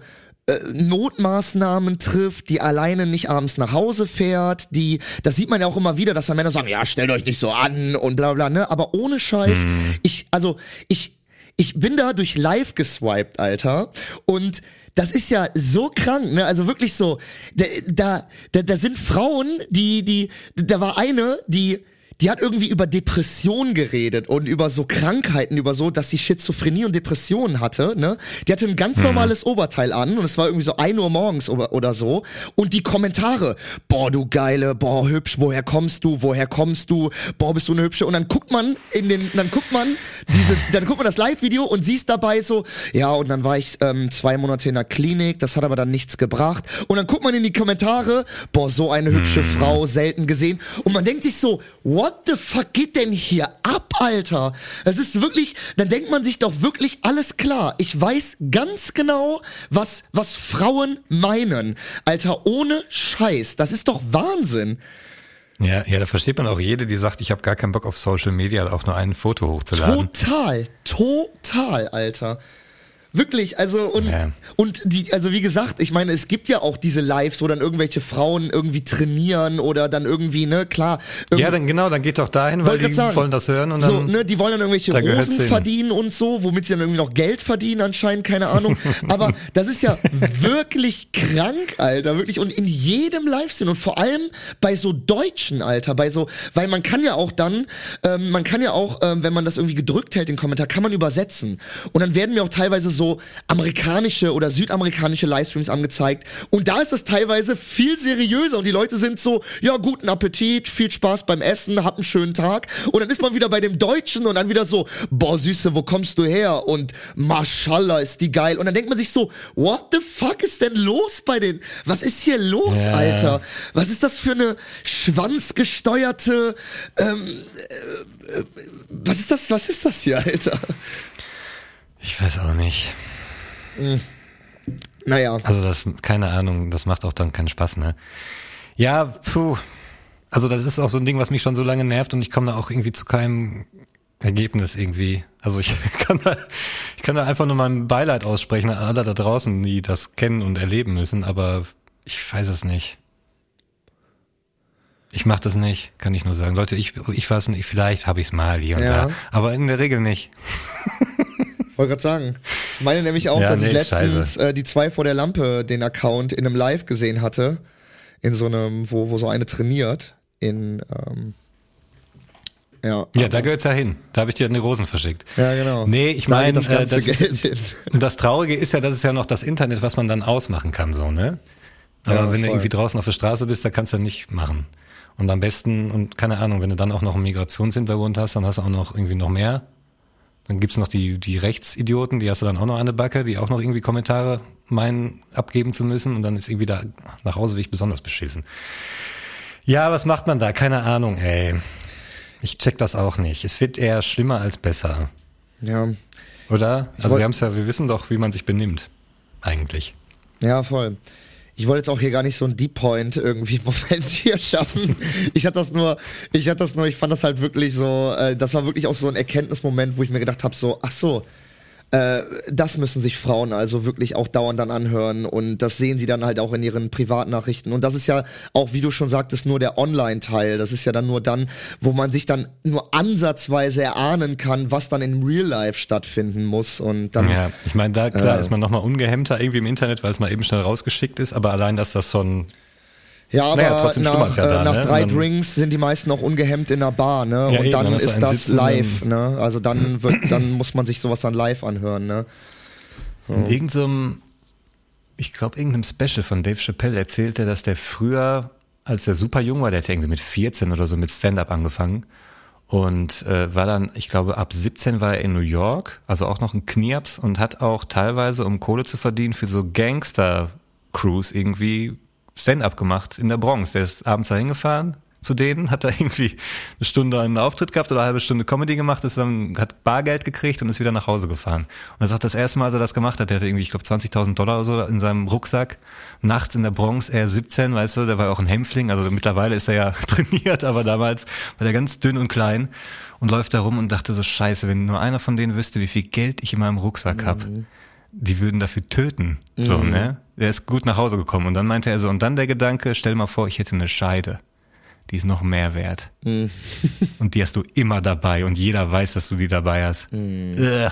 Notmaßnahmen trifft, die alleine nicht abends nach Hause fährt, die, das sieht man ja auch immer wieder, dass da Männer sagen, ja, stellt euch nicht so an und bla bla, ne? Aber ohne Scheiß, ich, also, ich, ich bin da durch live geswiped, Alter, und das ist ja so krank, ne? Also wirklich so, da, da, da, da sind Frauen, die, die, da war eine, die, die hat irgendwie über Depression geredet und über so Krankheiten, über so, dass sie Schizophrenie und Depressionen hatte, ne? Die hatte ein ganz normales Oberteil an und es war irgendwie so ein Uhr morgens oder, oder so. Und die Kommentare, boah, du geile, boah, hübsch, woher kommst du, woher kommst du, boah, bist du eine hübsche. Und dann guckt man in den, dann guckt man diese, dann guckt man das Live-Video und siehst dabei so, ja, und dann war ich ähm, zwei Monate in der Klinik, das hat aber dann nichts gebracht. Und dann guckt man in die Kommentare, boah, so eine hübsche Frau, selten gesehen. Und man denkt sich so, what the fuck geht denn hier ab, Alter? Es ist wirklich, dann denkt man sich doch wirklich alles klar. Ich weiß ganz genau, was, was Frauen meinen. Alter, ohne Scheiß. Das ist doch Wahnsinn. Ja, ja, da versteht man auch jede, die sagt, ich habe gar keinen Bock auf Social Media, auch nur ein Foto hochzuladen. Total, total, Alter. Wirklich, also und Ja. und die, also wie gesagt, ich meine, es gibt ja auch diese Lives, wo dann irgendwelche Frauen irgendwie trainieren oder dann irgendwie, ne, klar. Ja, dann genau, dann geht doch dahin, weil die sagen. wollen das hören und dann. so, ne, die wollen dann irgendwelche Da Rosen verdienen und so, womit sie dann irgendwie noch Geld verdienen anscheinend, keine Ahnung. Aber das ist ja wirklich krank, Alter, wirklich. Und in jedem Livestream und vor allem bei so Deutschen, Alter, bei so, weil man kann ja auch dann, ähm, man kann ja auch, ähm, wenn man das irgendwie gedrückt hält, den Kommentar, kann man übersetzen. Und dann werden mir auch teilweise so amerikanische oder südamerikanische Livestreams angezeigt. Und da ist das teilweise viel seriöser und die Leute sind so, ja, guten Appetit, viel Spaß beim Essen, hab einen schönen Tag. Und dann ist man wieder bei dem Deutschen und dann wieder so, boah, Süße, wo kommst du her? Und Mashallah, ist die geil. Und dann denkt man sich so, what the fuck ist denn los bei den, was ist hier los, Ja. Alter? Was ist das für eine schwanzgesteuerte, ähm, äh, äh, was ist das, was ist das hier, Alter? Ich weiß auch nicht. Naja. Also das, keine Ahnung, das macht auch dann keinen Spaß, ne? Ja, puh. Also das ist auch so ein Ding, was mich schon so lange nervt und ich komme da auch irgendwie zu keinem Ergebnis irgendwie. Also ich kann da, ich kann da einfach nur mein Beileid aussprechen an alle da draußen, die das kennen und erleben müssen, aber ich weiß es nicht. Ich mach das nicht, kann ich nur sagen. Leute, ich, ich weiß nicht, vielleicht habe ich es mal hier und Ja. da, aber in der Regel nicht. Wollte gerade sagen. Ich meine nämlich auch, Ja, dass nee, ich letztens äh, die zwei vor der Lampe den Account in einem Live gesehen hatte. In so einem, wo, wo so eine trainiert. In, ähm, ja. Ja, da gehört's ja hin. Da habe ich dir eine Rosen verschickt. Ja, genau. Nee, ich meine, das ganze das, ist, das Traurige ist ja, das ist ja noch das Internet, was man dann ausmachen kann, so, ne? Aber Ja, wenn voll. du irgendwie draußen auf der Straße bist, da kannst du ja nicht machen. Und am besten, und keine Ahnung, wenn du dann auch noch einen Migrationshintergrund hast, dann hast du auch noch irgendwie noch mehr. Dann gibt's noch die, die Rechtsidioten, die hast du dann auch noch an der Backe, die auch noch irgendwie Kommentare meinen, abgeben zu müssen. Und dann ist irgendwie da nach Hauseweg besonders beschissen. Ja, was macht man da? Keine Ahnung, ey. Ich check das auch nicht. Es wird eher schlimmer als besser. Ja. Oder? Also wir haben's ja, wir wissen doch, wie man sich benimmt. Eigentlich. Ja, voll. Ich wollte jetzt auch hier gar nicht so ein Deep Point irgendwie im Moment hier schaffen. Ich hatte das nur, ich hatte das nur, ich fand das halt wirklich so, äh, das war wirklich auch so ein Erkenntnismoment, wo ich mir gedacht habe, so, ach so, äh, das müssen sich Frauen also wirklich auch dauernd dann anhören und das sehen sie dann halt auch in ihren Privatnachrichten. Und das ist ja auch, wie du schon sagtest, nur der Online-Teil. Das ist ja dann nur dann, wo man sich dann nur ansatzweise erahnen kann, was dann im Real Life stattfinden muss. Und dann. Ja, ich meine, da klar äh, ist man nochmal ungehemmter irgendwie im Internet, weil es mal eben schnell rausgeschickt ist, aber allein, dass das so ein ja, aber naja, trotzdem nach, ja da, nach ne? drei Drinks sind die meisten noch ungehemmt in der Bar, ne? Ja, und eben, dann, dann ist das live, ne? Also dann wird, dann muss man sich sowas dann live anhören, ne? So. In irgendeinem, ich glaube, irgendeinem Special von Dave Chappelle erzählt er, dass der früher, als er super jung war, der hat irgendwie mit 14 oder so mit Stand-up angefangen und äh, war dann, ich glaube, ab 17 war er in New York, also auch noch ein Knieps und hat auch teilweise, um Kohle zu verdienen, für so Gangster-Crews irgendwie Stand-up gemacht in der Bronx. Der ist abends da hingefahren zu denen, hat da irgendwie eine Stunde einen Auftritt gehabt oder eine halbe Stunde Comedy gemacht, ist dann, hat Bargeld gekriegt und ist wieder nach Hause gefahren. Und er sagt, das erste Mal, als er das gemacht hat, der hatte irgendwie, ich glaube, 20.000 Dollar oder so in seinem Rucksack. Nachts in der Bronx, er 17, weißt du, der war auch ein Hämpfling, also mittlerweile ist er ja trainiert, aber damals war der ganz dünn und klein und läuft da rum und dachte so, scheiße, wenn nur einer von denen wüsste, wie viel Geld ich in meinem Rucksack mhm. habe die würden dafür töten. Mhm. So, ne? Er ist gut nach Hause gekommen. Und dann meinte er so, und dann der Gedanke, stell mal vor, ich hätte eine Scheide. Die ist noch mehr wert. Mhm. und die hast du immer dabei und jeder weiß, dass du die dabei hast. Mhm. Ugh.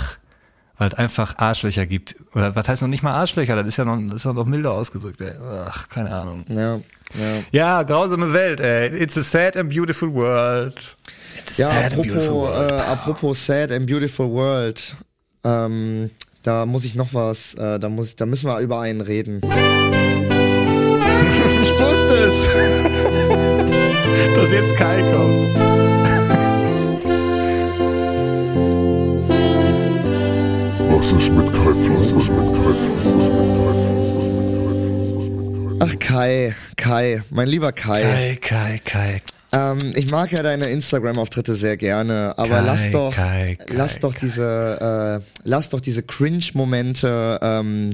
Weil es einfach Arschlöcher gibt. Oder was heißt noch nicht mal Arschlöcher? Das ist ja noch, das ist ja noch milder ausgedrückt, ey. Ach, keine Ahnung. Ja, ja. ja, grausame Welt, ey. It's a sad and beautiful world. It's a ja, sad apropos, and beautiful world. Äh, apropos sad and beautiful world. Ähm, da muss ich noch was, äh, da, muss, da müssen wir über einen reden. ich wusste es, dass jetzt Kai kommt. Was ist mit Kai Floss? Was ist mit Kai Floss? Ach Kai, Kai, mein lieber Kai. Kai, Kai, Kai. Ähm, ich mag ja deine Instagram-Auftritte sehr gerne, aber Kai, lass doch, Kai, Kai, lass doch diese, äh, lass doch diese Cringe-Momente ähm,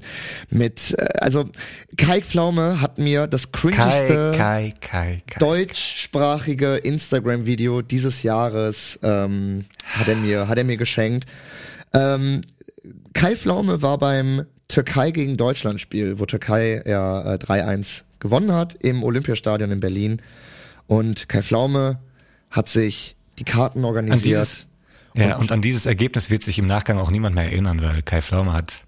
mit, äh, also Kai Pflaume hat mir das cringeste deutschsprachige Instagram-Video dieses Jahres ähm, hat er mir, hat er mir geschenkt. Ähm, Kai Pflaume war beim Türkei gegen Deutschland Spiel, wo Türkei ja äh, 3-1 gewonnen hat im Olympiastadion in Berlin. Und Kai Flaume hat sich die Karten organisiert. Dieses, ja, und, und, an dieses Ergebnis wird sich im Nachgang auch niemand mehr erinnern, weil Kai Flaume hat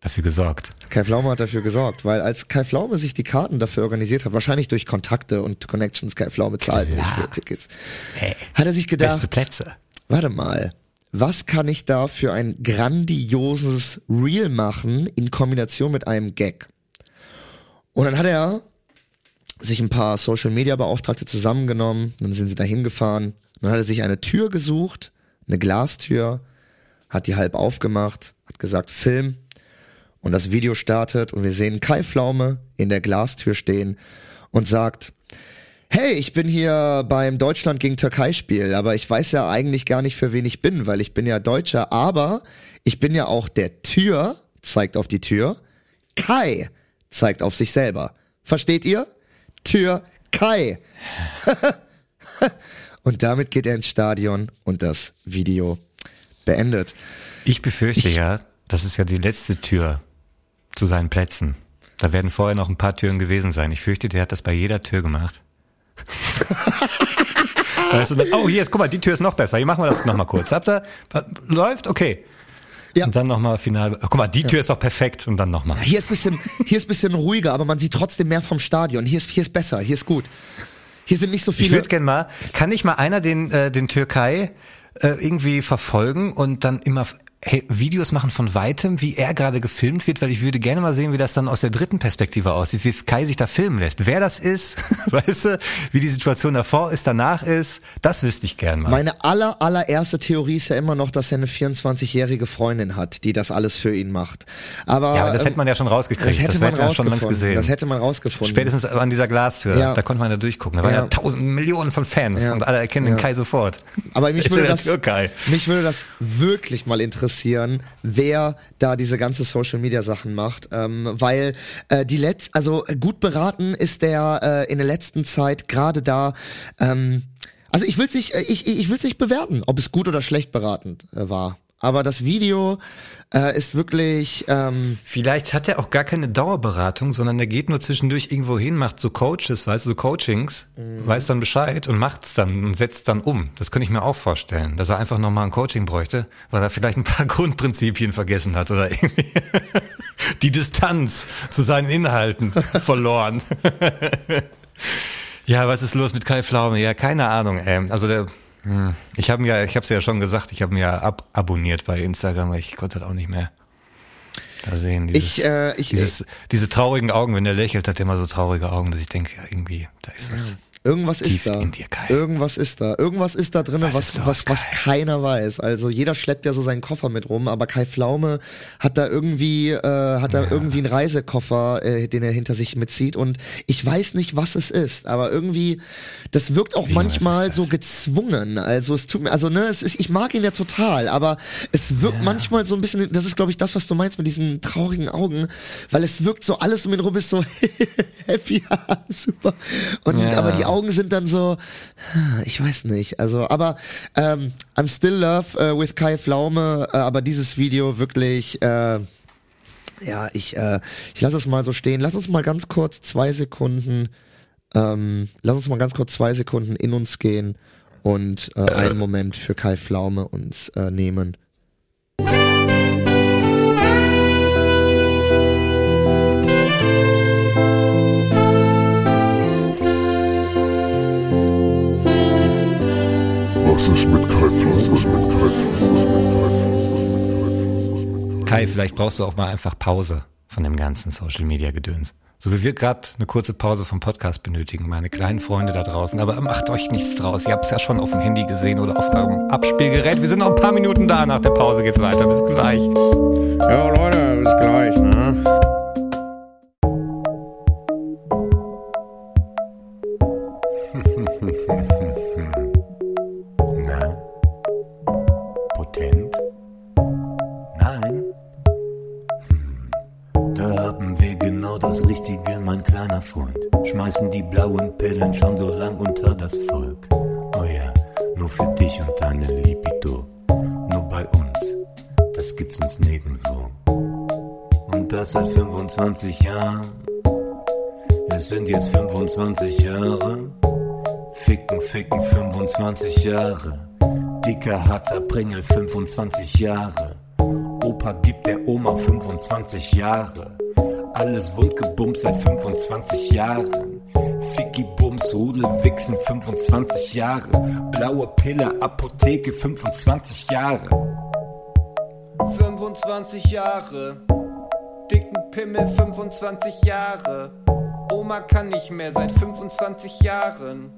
dafür gesorgt. Kai Flaume hat dafür gesorgt, weil als Kai Flaume sich die Karten dafür organisiert hat, wahrscheinlich durch Kontakte und Connections, Kai Flaume zahlt nicht für Tickets, hey, hat er sich gedacht, beste Plätze. warte mal, was kann ich da für ein grandioses Reel machen in Kombination mit einem Gag? Und dann hat er sich ein paar Social Media Beauftragte zusammengenommen, dann sind sie da hingefahren, dann hat er sich eine Tür gesucht, eine Glastür, hat die halb aufgemacht, hat gesagt, Film, und das Video startet und wir sehen Kai Pflaume in der Glastür stehen und sagt, hey, ich bin hier beim Deutschland gegen Türkei Spiel, aber ich weiß ja eigentlich gar nicht, für wen ich bin, weil ich bin ja Deutscher, aber ich bin ja auch der Tür, zeigt auf die Tür, Kai zeigt auf sich selber. Versteht ihr? Türkei. und damit geht er ins Stadion und das Video beendet. Ich befürchte ich, ja, das ist ja die letzte Tür zu seinen Plätzen. Da werden vorher noch ein paar Türen gewesen sein. Ich fürchte, der hat das bei jeder Tür gemacht. weißt du, oh, hier ist, guck mal, die Tür ist noch besser. Hier machen wir das nochmal kurz. Habt ihr, läuft? Okay. Ja. Und dann nochmal final. Guck mal, die Tür ja. ist doch perfekt und dann nochmal. Hier ist bisschen, hier ist bisschen ruhiger, aber man sieht trotzdem mehr vom Stadion. Hier ist, hier ist besser, hier ist gut. Hier sind nicht so viele. Ich würde gerne mal, kann ich mal einer den, äh, den Türkei äh, irgendwie verfolgen und dann immer hey, Videos machen von weitem, wie er gerade gefilmt wird, weil ich würde gerne mal sehen, wie das dann aus der dritten Perspektive aussieht, wie Kai sich da filmen lässt. Wer das ist, weißt du, wie die Situation davor ist, danach ist, das wüsste ich gerne mal. Meine aller, allererste Theorie ist ja immer noch, dass er eine 24-jährige Freundin hat, die das alles für ihn macht. Aber, ja, aber das ähm, hätte man ja schon rausgekriegt. Das hätte das man ja schon längst gesehen. Das hätte man rausgefunden. Spätestens an dieser Glastür, ja. da konnte man da durchgucken. Da waren ja, ja tausend Millionen von Fans ja. und alle erkennen den Kai sofort. Aber mich würde, das, mich würde das wirklich mal interessieren interessieren, wer da diese ganze Social Media Sachen macht, ähm, weil äh, die letzt, also gut beraten ist der äh, in der letzten Zeit gerade da. Ähm, also ich will es nicht, äh, ich, ich will's nicht bewerten, ob es gut oder schlecht beratend äh, war. Aber das Video äh, ist wirklich. Ähm, Vielleicht hat er auch gar keine Dauerberatung, sondern er geht nur zwischendurch irgendwo hin, macht so Coaches, weißt du, so Coachings, mhm. weiß dann Bescheid und macht's dann und setzt dann um. Das könnte ich mir auch vorstellen, dass er einfach nochmal ein Coaching bräuchte, weil er vielleicht ein paar Grundprinzipien vergessen hat oder irgendwie die Distanz zu seinen Inhalten verloren. ja, was ist los mit Kai Pflaume? Ja, keine Ahnung. Ey. Also der. Ich habe ja, ich habe es ja schon gesagt, ich habe mir ja ab abonniert bei Instagram, weil ich konnte halt auch nicht mehr da sehen. Dieses, ich, äh, ich, dieses, diese traurigen Augen, wenn er lächelt, hat er immer so traurige Augen, dass ich denke, ja, irgendwie, da ist was. Irgendwas ist da. Dir, Irgendwas ist da. Irgendwas ist da drin, was, was, los, was, was keiner weiß. Also jeder schleppt ja so seinen Koffer mit rum, aber Kai Pflaume hat da irgendwie, äh, hat da ja. irgendwie einen Reisekoffer, äh, den er hinter sich mitzieht. Und ich weiß nicht, was es ist, aber irgendwie, das wirkt auch Wie, manchmal so gezwungen. Also es tut mir, also ne, es ist, ich mag ihn ja total, aber es wirkt ja. manchmal so ein bisschen, das ist glaube ich das, was du meinst mit diesen traurigen Augen, weil es wirkt so alles um ihn rum ist so happy, super. Und ja. aber die Augen Augen sind dann so, ich weiß nicht. Also, aber ähm, I'm still love uh, with Kai Pflaume, uh, aber dieses Video wirklich. Uh, ja, ich, äh, ich lasse es mal so stehen. Lass uns mal ganz kurz zwei Sekunden, ähm, lass uns mal ganz kurz zwei Sekunden in uns gehen und äh, einen Moment für Kai Pflaume uns äh, nehmen. Ist mit Kai? Ist mit Kai? Kai, vielleicht brauchst du auch mal einfach Pause von dem ganzen Social Media Gedöns. So wie wir gerade eine kurze Pause vom Podcast benötigen, meine kleinen Freunde da draußen. Aber macht euch nichts draus. Ihr habt es ja schon auf dem Handy gesehen oder auf eurem Abspielgerät. Wir sind noch ein paar Minuten da. Nach der Pause geht's weiter. Bis gleich. Ja, Leute, bis gleich. Ne? Schmeißen die blauen Pillen schon so lang unter das Volk. Oh ja, nur für dich und deine Libido. Nur bei uns, das gibt's uns nirgendwo. Und das seit 25 Jahren. Es sind jetzt 25 Jahre. Ficken, ficken, 25 Jahre. Dicker, harter Pringel, 25 Jahre. Opa gibt der Oma 25 Jahre. Alles wundgebumst seit 25 Jahren. Ficky Bums, Rudel, Wichsen, 25 Jahre. Blaue Pille, Apotheke, 25 Jahre. 25 Jahre. Dicken Pimmel, 25 Jahre. Oma kann nicht mehr seit 25 Jahren.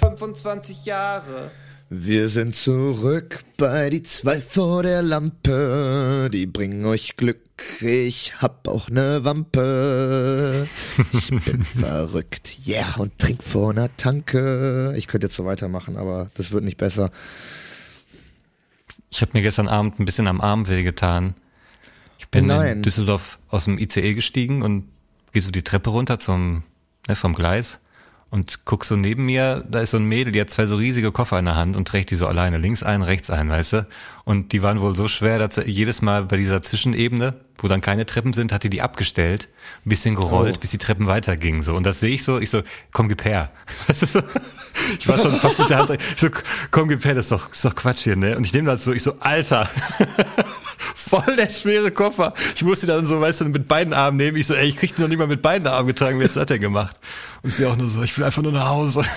25 Jahre. Wir sind zurück bei die zwei vor der Lampe, die bringen euch Glück. Ich hab auch ne Wampe. Ich bin verrückt, yeah, und trink vor ner Tanke. Ich könnte jetzt so weitermachen, aber das wird nicht besser. Ich habe mir gestern Abend ein bisschen am Arm wehgetan. Ich bin oh in Düsseldorf aus dem ICE gestiegen und gehe so die Treppe runter zum ne, vom Gleis und guck so neben mir, da ist so ein Mädel, die hat zwei so riesige Koffer in der Hand und trägt die so alleine, links ein, rechts ein, weißt du? Und die waren wohl so schwer, dass sie jedes Mal bei dieser Zwischenebene, wo dann keine Treppen sind, hat die die abgestellt, ein bisschen gerollt, oh. bis die Treppen weitergingen, so. Und das sehe ich so, ich so, komm, gib her. Das ist so, ich war schon fast mit der Hand, ich so, komm, gib her, das ist doch, das ist doch Quatsch hier, ne? Und ich nehme das so, ich so, Alter. voll der schwere Koffer. Ich musste dann so, weißt du, mit beiden Armen nehmen. Ich so, ey, ich krieg den noch nicht mal mit beiden Armen getragen. Wer hat der gemacht? Und sie auch nur so, ich will einfach nur nach Hause.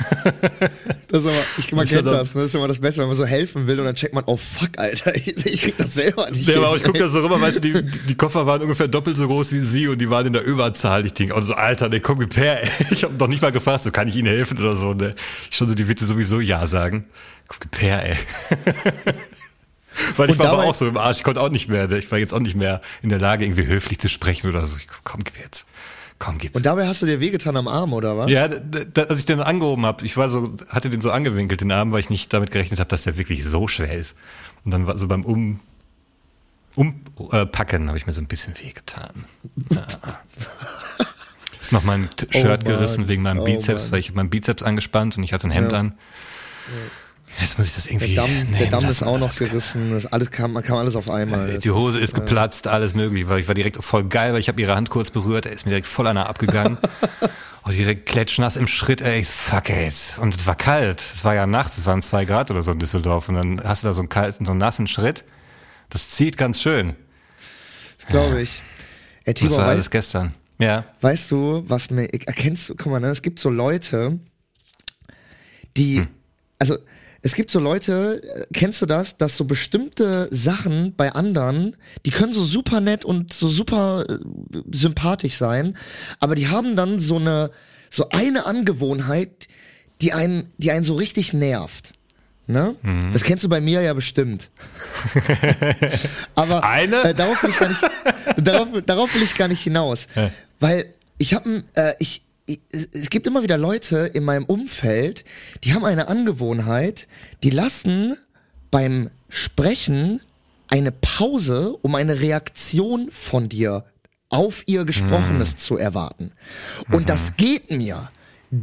Das ist aber, ich, man kennt das, ne? das ist immer das Beste, wenn man so helfen will und dann checkt man, oh fuck, Alter, ich, ich krieg das selber nicht. Ja, aber ich guck da so rüber, weißt du, die, die Koffer waren ungefähr doppelt so groß wie sie und die waren in der Überzahl. Ich denke, also so, Alter, ne, komm, gib her. Ich habe noch nicht mal gefragt, so kann ich Ihnen helfen oder so, ne? Ich schon so, die bitte sowieso Ja sagen. Komm, gib her, ey. Weil ich war aber auch so im Arsch, ich konnte auch nicht mehr, ich war jetzt auch nicht mehr in der Lage, irgendwie höflich zu sprechen oder so. Ich, komm, gib jetzt. Komm, gib. Und dabei hast du dir wehgetan am Arm, oder was? Ja, d- d- als ich den angehoben habe, ich war so, hatte den so angewinkelt, den Arm, weil ich nicht damit gerechnet habe, dass der wirklich so schwer ist. Und dann war so beim Um Umpacken habe ich mir so ein bisschen wehgetan. Ja. Ist noch mein T- Oh Shirt Mann. gerissen wegen meinem Oh Bizeps, Mann. weil ich meinen Bizeps angespannt und ich hatte ein Hemd Ja. an. Jetzt muss ich das irgendwie. Der Damm, nee, der Damm ist auch noch gerissen. Das alles kam, man kam alles auf einmal. Das Die Hose ist äh, geplatzt, alles möglich, weil ich war direkt voll geil, weil ich habe ihre Hand kurz berührt, er ist mir direkt voll einer abgegangen. Und direkt klatschnass im Schritt, ey, ich fuck ey, jetzt. und es war kalt, es war ja nachts, es waren zwei Grad oder so in Düsseldorf und dann hast du da so einen kalten, so einen nassen Schritt. Das zieht ganz schön. Glaube ich. Ey, Das Tibor, war alles weißt, gestern. Ja. weißt du, was mir, erkennst du, guck mal, ne, es gibt so Leute, die, Hm. also, es gibt so Leute, äh, kennst du das, dass so bestimmte Sachen bei anderen, die können so super nett und so super äh, sympathisch sein, aber die haben dann so eine, so eine Angewohnheit, die einen, die einen so richtig nervt. Ne? Mhm. Das kennst du bei mir ja bestimmt. Aber Eine? Äh, darauf will ich gar nicht, darauf, darauf will ich gar nicht hinaus, weil ich habe, äh, ich, es gibt immer wieder Leute in meinem Umfeld, die haben eine Angewohnheit, die lassen beim Sprechen eine Pause, um eine Reaktion von dir auf ihr Gesprochenes zu erwarten. Und das geht mir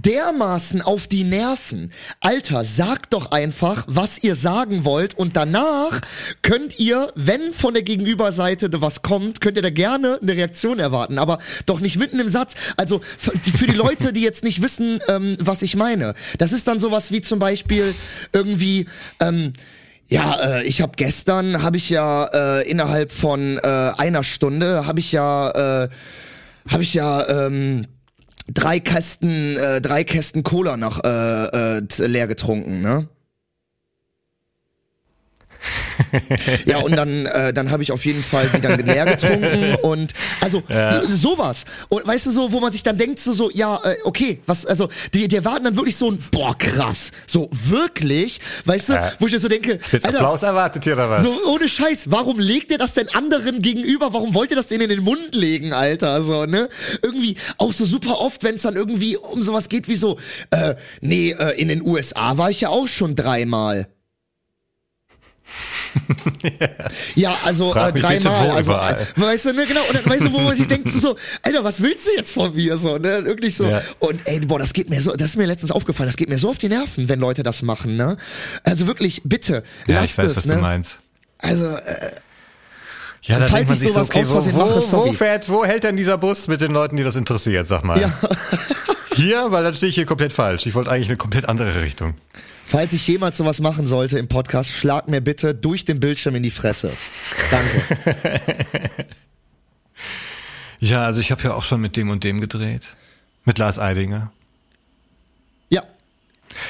dermaßen auf die Nerven. Alter, sagt doch einfach, was ihr sagen wollt und danach könnt ihr, wenn von der Gegenüberseite was kommt, könnt ihr da gerne eine Reaktion erwarten, aber doch nicht mitten im Satz. Also für die Leute, die jetzt nicht wissen, ähm, was ich meine, das ist dann sowas wie zum Beispiel irgendwie, ähm, ja, äh, ich habe gestern, habe ich ja äh, innerhalb von äh, einer Stunde, habe ich ja, äh, habe ich ja ähm, drei Kästen, äh, drei Kästen Cola nach äh, äh, leer getrunken, ne? Ja, und dann, äh, dann habe ich auf jeden Fall dann leer getrunken und also sowas. Und weißt du so, wo man sich dann denkt, so, so ja, äh, okay, was, also die, die erwarten dann wirklich so ein, boah, krass. So, wirklich, weißt du, Ja. wo ich mir so denke, Ist jetzt Alter, Applaus erwartet hier oder was? so, ohne Scheiß, warum legt ihr das denn anderen gegenüber? Warum wollt ihr das denen in den Mund legen, Alter? So, ne? Irgendwie auch so super oft, wenn es dann irgendwie um sowas geht wie so, äh, nee, äh, in den USA war ich ja auch schon dreimal. ja, also äh, dreimal. Also, äh, weißt du, ne, genau, und dann, weißt du, wo man sich denkt, so, Alter, was willst du jetzt von mir? So, ne? Wirklich so. Ja. Und ey, boah, das geht mir so, das ist mir letztens aufgefallen, das geht mir so auf die Nerven, wenn Leute das machen, ne? Also wirklich, bitte, ja, lasst ich weiß, es, was ne? du meinst. Also, äh, Ja, da denkt man ich sich so, okay, wo, mache, wo, wo fährt, wo hält denn dieser Bus mit den Leuten, die das interessiert, sag mal. Ja. Hier, weil dann stehe ich hier komplett falsch. Ich wollte eigentlich eine komplett andere Richtung. Falls ich jemals sowas machen sollte im Podcast, schlag mir bitte durch den Bildschirm in die Fresse. Danke. Ja, also ich habe ja auch schon mit dem und dem gedreht. Mit Lars Eidinger. Ja.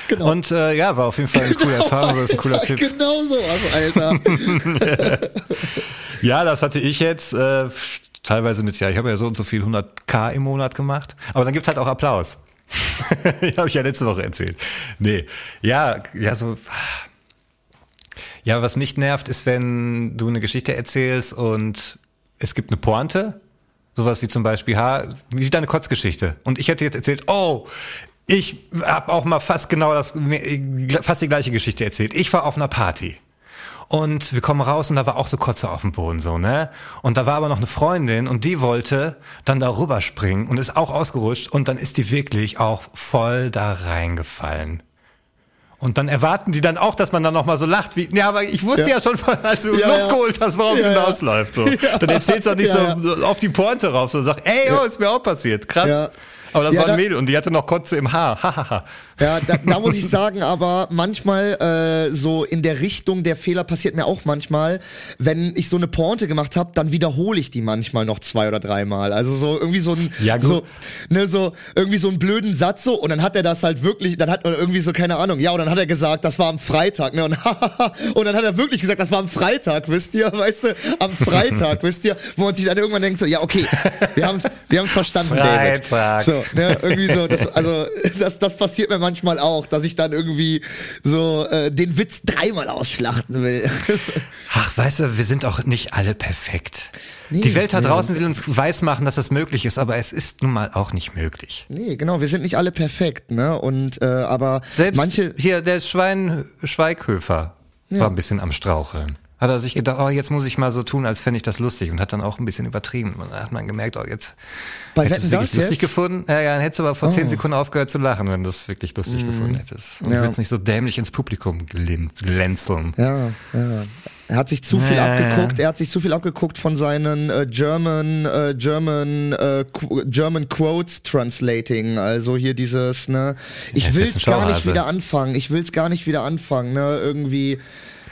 Genau. Und äh, ja, war auf jeden Fall eine coole Erfahrung, das ist ein cooler Tipp. Genau so, also Alter. Ja, das hatte ich jetzt äh, teilweise mit, ja, ich habe ja so und so viel 100k im Monat gemacht. Aber dann gibt's halt auch Applaus. habe ich ja letzte Woche erzählt. Nee, ja, ja, so. Ja, was mich nervt, ist, wenn du eine Geschichte erzählst und es gibt eine Pointe. Sowas wie zum Beispiel, ha, wie deine Kotzgeschichte. Und ich hätte jetzt erzählt, oh, ich habe auch mal fast genau das, fast die gleiche Geschichte erzählt. Ich war auf einer Party. Und wir kommen raus und da war auch so Kotze auf dem Boden, so, ne? Und da war aber noch eine Freundin und die wollte dann da rüberspringen und ist auch ausgerutscht und dann ist die wirklich auch voll da reingefallen. Und dann erwarten die dann auch, dass man dann nochmal so lacht, wie, ja, aber ich wusste ja, Ja. schon, als du Ja, Luft ja. geholt hast, worauf es Ja, ja. hinausläuft, so. Dann erzählst du auch nicht so, auf die Pointe rauf, so, sag, ey, oh, ist mir auch passiert, krass. Aber das war ein da- Mädel und die hatte noch Kotze im Haar, hahaha. Ja, da, da muss ich sagen, aber manchmal äh, so in der Richtung der Fehler passiert mir auch manchmal, wenn ich so eine Pointe gemacht habe, dann wiederhole ich die manchmal noch zwei oder dreimal. Also so irgendwie so ein Ja, so ne so irgendwie so einen blöden Satz so und dann hat er das halt wirklich, dann hat er irgendwie so keine Ahnung. Ja, und dann hat er gesagt, das war am Freitag, ne und und dann hat er wirklich gesagt, das war am Freitag, wisst ihr, weißt du, am Freitag, wisst ihr, wo man sich dann irgendwann denkt so, ja, okay, wir haben wir haben's verstanden, David. Freitag. So, ne, irgendwie so, das, also das, das passiert mir manchmal auch, dass ich dann irgendwie so äh, den Witz dreimal ausschlachten will. Ach, weißt du, wir sind auch nicht alle perfekt. Nee, Die Welt da nee. draußen will uns weismachen, dass das möglich ist, aber es ist nun mal auch nicht möglich. nee, genau, wir sind nicht alle perfekt, ne? Und äh, aber Selbst manche hier der Schwein Schweighöfer war ein bisschen am Straucheln. Hat er sich gedacht, oh, jetzt muss ich mal so tun, als fände ich das lustig und hat dann auch ein bisschen übertrieben. Und dann hat man gemerkt, oh, jetzt Bei hättest du wirklich lustig jetzt? gefunden. Ja, ja, dann hättest du aber vor zehn Oh. Sekunden aufgehört zu lachen, wenn du es wirklich lustig gefunden hättest. Und Ja. würdest nicht so dämlich ins Publikum glänzeln. Ja, ja. Er hat sich zu viel Ja, abgeguckt. Er hat sich zu viel abgeguckt von seinen äh, German äh, German äh, German Quotes Translating. Also hier dieses ne. Ich Ja, will's gar nicht wieder anfangen. Ich will's gar nicht wieder anfangen. Ne, irgendwie.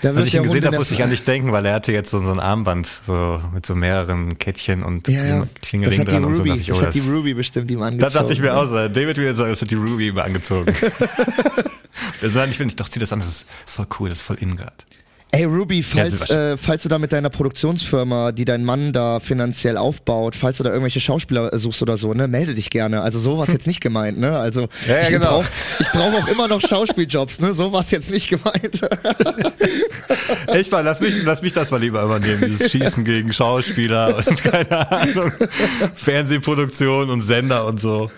Als ich ihn gesehen habe, musste ich an dich denken, weil er hatte jetzt so, so ein Armband so mit so mehreren Kettchen und Ja, Klingeling dran und so. Dachte ich, das oh, hat die Ruby bestimmt ihm angezogen. das dachte ich mir auch so. David will jetzt sagen, das hat die Ruby immer angezogen. Der sagt, ich nicht, doch zieh das an, das ist voll cool, das ist voll in grad. Ey Ruby, Ja, falls, Sebastian. äh, falls du da mit deiner Produktionsfirma, die dein Mann da finanziell aufbaut, falls du da irgendwelche Schauspieler suchst oder so, ne, melde dich gerne. Also so war's jetzt nicht gemeint, ne? Also Ja, ja, ich genau. brauch, brauche auch immer noch Schauspieljobs, ne? So war's jetzt nicht gemeint. Echt mal, lass mich, lass mich das mal lieber übernehmen, dieses Schießen gegen Schauspieler und keine Ahnung, Fernsehproduktion und Sender und so.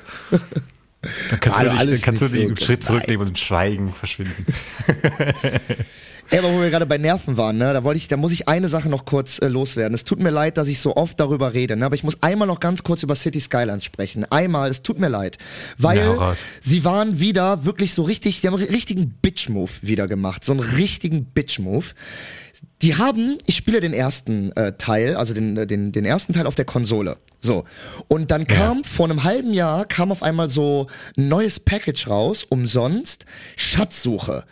Dann kannst Also du, dich, kannst du dich so einen. Schritt zurücknehmen und in Schweigen verschwinden. Ey, aber wo wir gerade bei Nerven waren, ne, da wollte ich, da muss ich eine Sache noch kurz äh, loswerden. Es tut mir leid, dass ich so oft darüber rede, ne, aber ich muss einmal noch ganz kurz über City Skylines sprechen. Einmal, es tut mir leid, weil Ja, raus. sie waren wieder wirklich so richtig, die haben einen richtigen Bitch-Move wieder gemacht, so einen richtigen Bitch-Move. Die haben, ich spiele den ersten äh, Teil, also den, äh, den, den ersten Teil auf der Konsole. So. Und dann kam vor einem halben Jahr, kam auf einmal so ein neues Package raus, umsonst, Schatzsuche.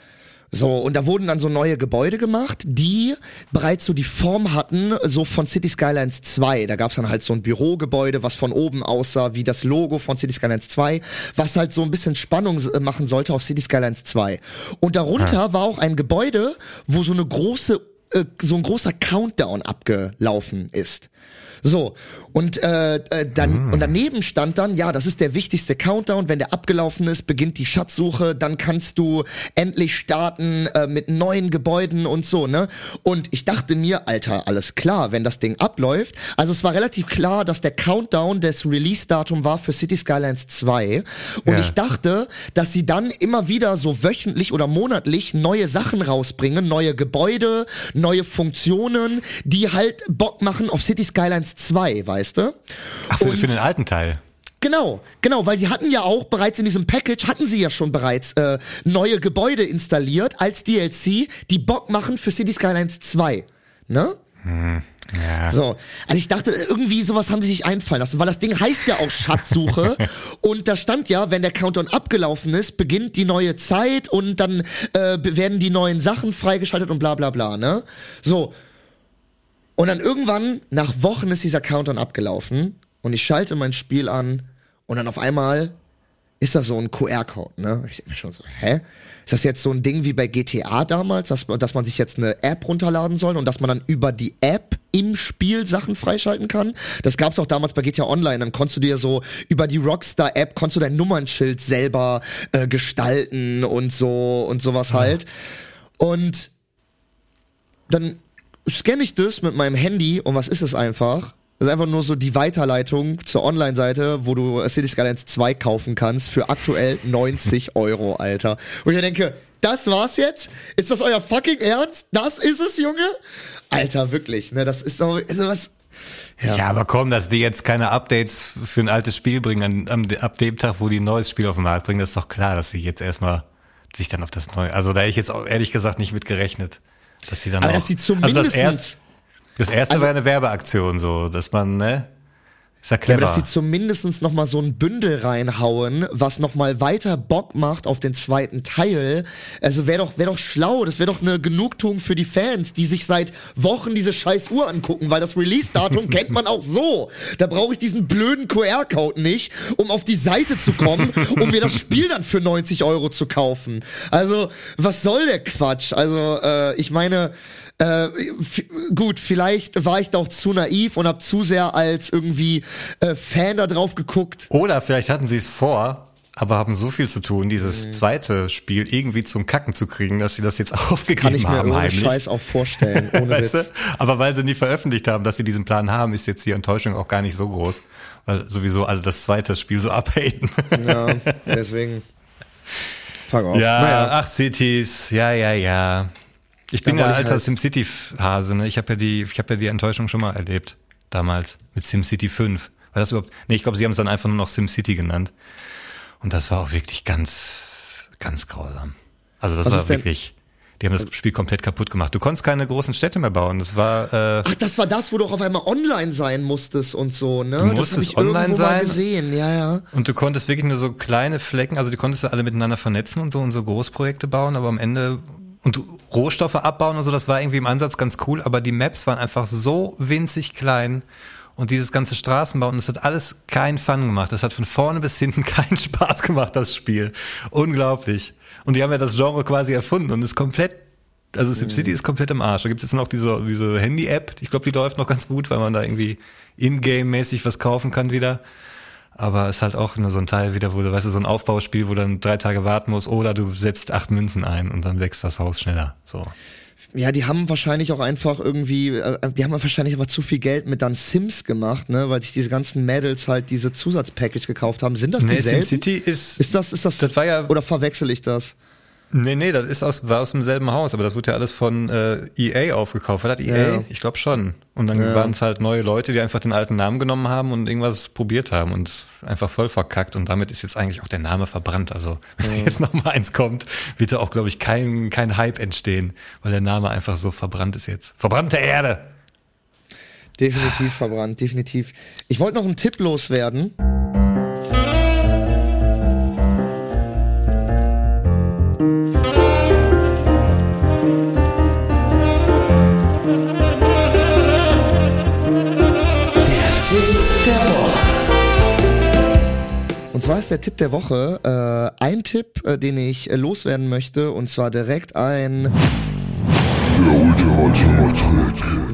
So, und da wurden dann so neue Gebäude gemacht, die bereits so die Form hatten, so von City Skylines 2. Da gab's dann halt so ein Bürogebäude, was von oben aussah wie das Logo von City Skylines 2, was halt so ein bisschen Spannung äh, machen sollte auf City Skylines 2. Und darunter war auch ein Gebäude, wo so eine große äh, so ein großer Countdown abgelaufen ist. So, und äh, äh, dann und daneben stand dann, ja, das ist der wichtigste Countdown, wenn der abgelaufen ist, beginnt die Schatzsuche, dann kannst du endlich starten äh, mit neuen Gebäuden und so, ne? Und ich dachte mir, Alter, alles klar, wenn das Ding abläuft. Also es war relativ klar, dass der Countdown des Release-Datum war für City Skylines 2 und Ja. ich dachte, dass sie dann immer wieder so wöchentlich oder monatlich neue Sachen rausbringen, neue Gebäude, neue Funktionen, die halt Bock machen auf City Skylines 2, weißt du? Ach, für, für den alten Teil. Genau, genau, weil die hatten ja auch bereits in diesem Package, hatten sie ja schon bereits äh, neue Gebäude installiert als DLC, die Bock machen für City Skylines 2. Ne? Ja. So, also ich dachte, irgendwie sowas haben sie sich einfallen lassen, weil das Ding heißt ja auch Schatzsuche und da stand ja, wenn der Countdown abgelaufen ist, beginnt die neue Zeit und dann äh, werden die neuen Sachen freigeschaltet und bla bla bla, ne? So. Und dann irgendwann, nach Wochen ist dieser Countdown abgelaufen und ich schalte mein Spiel an und dann auf einmal ist das so ein QR-Code, ne? Ich denke mir schon so, hä? Ist das jetzt so ein Ding wie bei GTA damals, dass, dass man sich jetzt eine App runterladen soll und dass man dann über die App im Spiel Sachen freischalten kann? Das gab's auch damals bei GTA Online. Dann konntest du dir so über die Rockstar-App konntest du dein Nummernschild selber äh, gestalten und so und sowas halt. Und dann scanne ich das mit meinem Handy und was ist es einfach? Das ist einfach nur so die Weiterleitung zur Online-Seite, wo du City Skylines 2 kaufen kannst für aktuell 90 Euro, Alter. Und ich denke, das war's jetzt? Ist das euer fucking Ernst? Das ist es, Junge? Alter, wirklich, ne? Das ist doch, also was, ja. Ja, aber komm, dass die jetzt keine Updates für ein altes Spiel bringen, an, am, ab dem Tag, wo die ein neues Spiel auf den Markt bringen, das ist doch klar, dass sie jetzt erstmal sich dann auf das neue, also da hätte ich jetzt auch ehrlich gesagt nicht mit gerechnet, dass sie dann Aber auch, dass also zumindest, das, erst, das erste Also- war eine Werbeaktion, so, dass man, ne, ist ja ja, clever. aber dass sie zumindest noch mal so ein Bündel reinhauen, was noch mal weiter Bock macht auf den zweiten Teil. Also wäre doch, wäre doch schlau. Das wäre doch eine Genugtuung für die Fans, die sich seit Wochen diese scheiß Uhr angucken, weil das Release-Datum kennt man auch so. Da brauche ich diesen blöden QR-Code nicht, um auf die Seite zu kommen, um mir das Spiel dann für 90 Euro zu kaufen. Also, was soll der Quatsch? Also, äh, ich meine, äh, gut, vielleicht war ich da auch zu naiv und habe zu sehr als irgendwie äh, Fan da drauf geguckt. Oder vielleicht hatten sie es vor, aber haben so viel zu tun, dieses zweite Spiel irgendwie zum Kacken zu kriegen, dass sie das jetzt aufgegeben Kann ich mir haben ohne heimlich. Scheiß auch vorstellen. Ohne Weißt Witz. du? Aber weil sie nie veröffentlicht haben, dass sie diesen Plan haben, ist jetzt die Enttäuschung auch gar nicht so groß. Weil sowieso alle das zweite Spiel so abhaten. Ja, deswegen. Fuck off. Ja, Naja. ach Cities, ja, ja, ja. Ich bin ja alter halt- SimCity-Hase, ne? Ich habe ja die, ich habe ja die Enttäuschung schon mal erlebt. Damals. Mit SimCity 5. War das überhaupt? Nee, ich glaube, sie haben es dann einfach nur noch SimCity genannt. Und das war auch wirklich ganz, ganz grausam. Also das Was war wirklich. Die haben das Spiel komplett kaputt gemacht. Du konntest keine großen Städte mehr bauen. Das war äh, Ach, das war das, wo du auch auf einmal online sein musstest und so, ne? Du musstest online sein. gesehen, ja, ja. Und du konntest wirklich nur so kleine Flecken, also die konntest du alle miteinander vernetzen und so und so Großprojekte bauen, aber am Ende und Rohstoffe abbauen und so, das war irgendwie im Ansatz ganz cool, aber die Maps waren einfach so winzig klein und dieses ganze Straßenbauen, das hat alles keinen Fun gemacht. Das hat von vorne bis hinten keinen Spaß gemacht, das Spiel. Unglaublich. Und die haben ja das Genre quasi erfunden und ist komplett also SimCity ist komplett im Arsch. Da gibt es jetzt noch diese, diese Handy-App. Ich glaube, die läuft noch ganz gut, weil man da irgendwie in-game-mäßig was kaufen kann wieder. Aber ist halt auch nur so ein Teil wieder, wo du, weißt du, so ein Aufbauspiel, wo du dann drei Tage warten musst, oder du setzt acht Münzen ein und dann wächst das Haus schneller. So. Ja, die haben wahrscheinlich auch einfach irgendwie, äh, die haben wahrscheinlich aber zu viel Geld mit dann Sims gemacht, ne, weil sich diese ganzen Mädels halt diese Zusatzpackage gekauft haben. Sind das Nee, dieselben? SimCity ist. Ist das, ist das, Das war ja- oder verwechsel ich das? Nee, nee, das ist aus, war aus demselben Haus, aber das wurde ja alles von äh, EA aufgekauft. War das EA? Ja. Ich glaube schon. Und dann Ja. waren es halt neue Leute, die einfach den alten Namen genommen haben und irgendwas probiert haben und einfach voll verkackt. Und damit ist jetzt eigentlich auch der Name verbrannt. Also wenn jetzt noch mal eins kommt, wird da auch, glaube ich, kein, kein Hype entstehen, weil der Name einfach so verbrannt ist jetzt. Verbrannte Erde! Definitiv verbrannt, definitiv. Ich wollte noch einen Tipp loswerden. Zwar ist der Tipp der Woche. Äh, ein Tipp, äh, den ich äh, loswerden möchte, und zwar direkt ein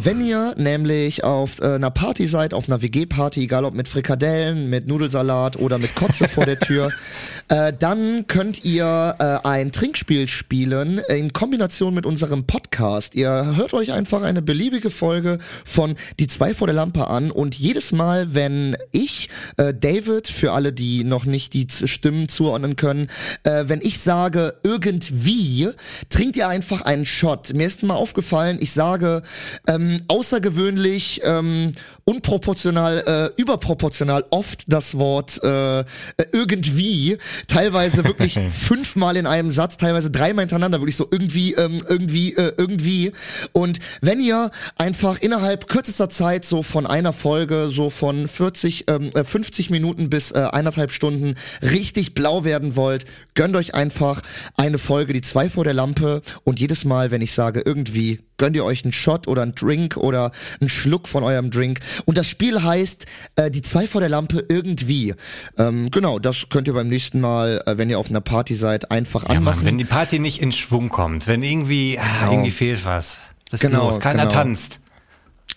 Wenn ihr nämlich auf äh, einer Party seid, auf einer WG-Party, egal ob mit Frikadellen, mit Nudelsalat oder mit Kotze vor der Tür, äh, dann könnt ihr äh, ein Trinkspiel spielen in Kombination mit unserem Podcast. Ihr hört euch einfach eine beliebige Folge von Die zwei vor der Lampe an und jedes Mal, wenn ich, äh, David, für alle, die noch nicht die Stimmen zuordnen können, äh, wenn ich sage irgendwie, trinkt ihr einfach einen Shot. Mir ist mal aufgefallen, ich sage ähm, außergewöhnlich, ähm, unproportional, äh, überproportional oft das Wort äh, äh, irgendwie, teilweise wirklich fünfmal in einem Satz, teilweise dreimal hintereinander, wirklich so irgendwie, ähm, irgendwie, äh, irgendwie. Und wenn ihr einfach innerhalb kürzester Zeit so von einer Folge, so von 40, ähm, äh, 50 Minuten bis äh, eineinhalb Stunden richtig blau werden wollt, gönnt euch einfach eine Folge, die zwei vor der Lampe und jedes Mal, wenn ich sage irgendwie, gönnt ihr euch einen Shot oder einen Drink oder einen Schluck von eurem Drink. Und das Spiel heißt äh, die zwei vor der Lampe irgendwie. Ähm, genau, das könnt ihr beim nächsten Mal, äh, wenn ihr auf einer Party seid, einfach Ja, Mann, anmachen. wenn die Party nicht in Schwung kommt, wenn irgendwie, ah, Genau. irgendwie fehlt was. Ist Genau, los? Keiner genau. tanzt.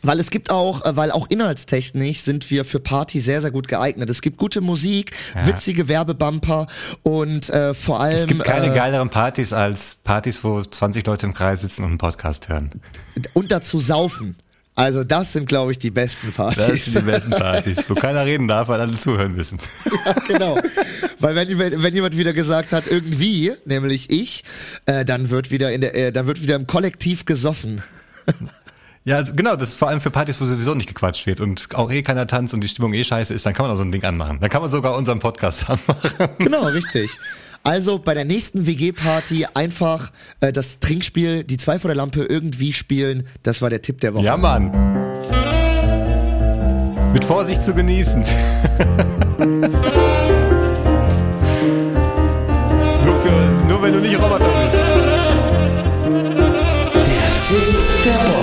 Weil es gibt auch, äh, weil auch inhaltstechnisch sind wir für Party sehr, sehr gut geeignet. Es gibt gute Musik, Ja. witzige Werbebumper und äh, vor allem Es gibt keine äh, geileren Partys als Partys, wo 20 Leute im Kreis sitzen und einen Podcast hören. und dazu saufen. Also das sind, glaube ich, die besten Partys. Das sind die besten Partys, wo keiner reden darf, weil alle zuhören müssen. Ja, genau. Weil wenn, wenn wenn jemand wieder gesagt hat, irgendwie, nämlich ich, äh, dann wird wieder in der, äh, dann wird wieder im Kollektiv gesoffen. Ja, also genau, das ist vor allem für Partys, wo sowieso nicht gequatscht wird und auch eh keiner tanzt und die Stimmung eh scheiße ist, dann kann man auch so ein Ding anmachen. Dann kann man sogar unseren Podcast anmachen. Genau, richtig. Also bei der nächsten WG-Party einfach äh, das Trinkspiel, die zwei vor der Lampe irgendwie spielen. Das war der Tipp der Woche. Ja, Mann. Mit Vorsicht zu genießen. nur, für, nur wenn du nicht Roboter bist. Das war-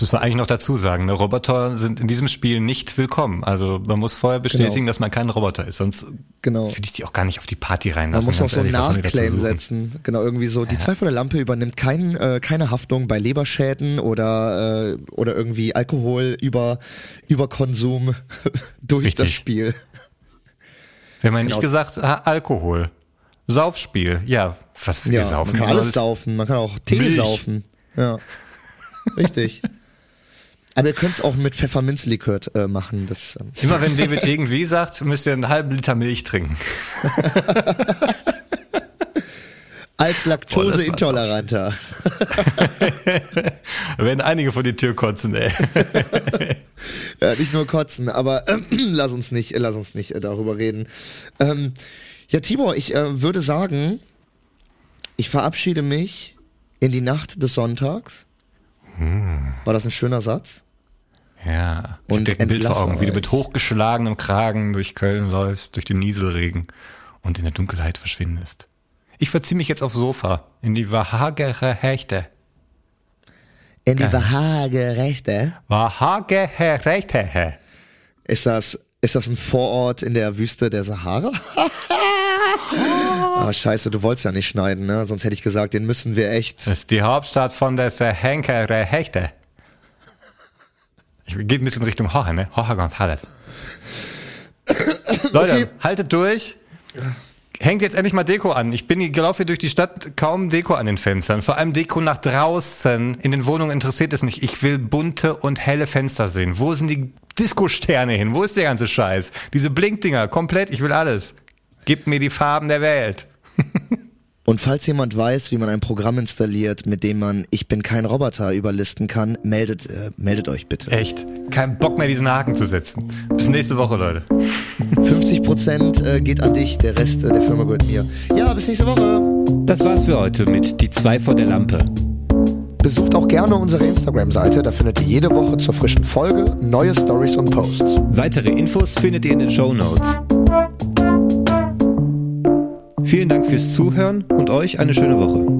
Das müssen wir eigentlich noch dazu sagen. Ne? Roboter sind in diesem Spiel nicht willkommen. Also man muss vorher bestätigen, Genau. dass man kein Roboter ist. Sonst Genau. würde ich die auch gar nicht auf die Party Man reinlassen. muss noch so einen Nachclaim setzen. Genau, irgendwie so. Die zwei vor der Lampe übernimmt kein, äh, keine Haftung bei Leberschäden oder, äh, oder irgendwie Alkohol über, über Konsum durch das Richtig. Spiel. Wir haben ja nicht Genau. gesagt, Alkohol. Saufspiel. Ja, was wir Ja, saufen. man kann alles. saufen, man kann auch Tee Milch. saufen. Ja. Richtig. Aber ihr könnt es auch mit Pfefferminzlikör äh, machen. Das, ähm, Immer wenn David irgendwie sagt, müsst ihr einen halben Liter Milch trinken. als Laktoseintoleranter. Da werden einige vor die Tür kotzen, ey. Ja, nicht nur kotzen, aber ähm, lass uns nicht, lass uns nicht äh, darüber reden. Ähm, ja, Tibor, ich äh, würde sagen, ich verabschiede mich in die Nacht des Sonntags. War das ein schöner Satz? Ja. Ich Und ein Bild vor Augen, wie du euch. mit hochgeschlagenem Kragen durch Köln läufst, durch den Nieselregen und in der Dunkelheit verschwindest. Ich verziehe mich jetzt aufs Sofa, in die wahagere Hechte. In die Geil. waagerechte. Wahagere Hechte. Ist das, ist das ein Vorort in der Wüste der Sahara? Ah, scheiße, du wolltest ja nicht schneiden, ne? Sonst hätte ich gesagt, den müssen wir echt. Das ist die Hauptstadt von der Henkere Hechte. Ich geht ein bisschen Richtung Hoche, ne? Hoche González. Leute, Okay. haltet durch. Hängt jetzt endlich mal Deko an. Ich bin, hier durch die Stadt, kaum Deko an den Fenstern. Vor allem Deko nach draußen. In den Wohnungen interessiert es nicht. Ich will bunte und helle Fenster sehen. Wo sind die Disco-Sterne hin? Wo ist der ganze Scheiß? Diese Blinkdinger, komplett. Ich will alles. Gib mir die Farben der Welt. Und falls jemand weiß, wie man ein Programm installiert, mit dem man Ich bin kein Roboter überlisten kann, meldet, äh, meldet euch bitte. Echt. Kein Bock mehr, diesen Haken zu setzen. Bis nächste Woche, Leute. 50 Prozent äh, geht an dich, der Rest äh, der Firma gehört mir. Ja, bis nächste Woche. Das war's für heute mit Die zwei vor der Lampe. Besucht auch gerne unsere Instagram-Seite, da findet ihr jede Woche zur frischen Folge neue Stories und Posts. Weitere Infos findet ihr in den Show Notes. Vielen Dank fürs Zuhören und euch eine schöne Woche.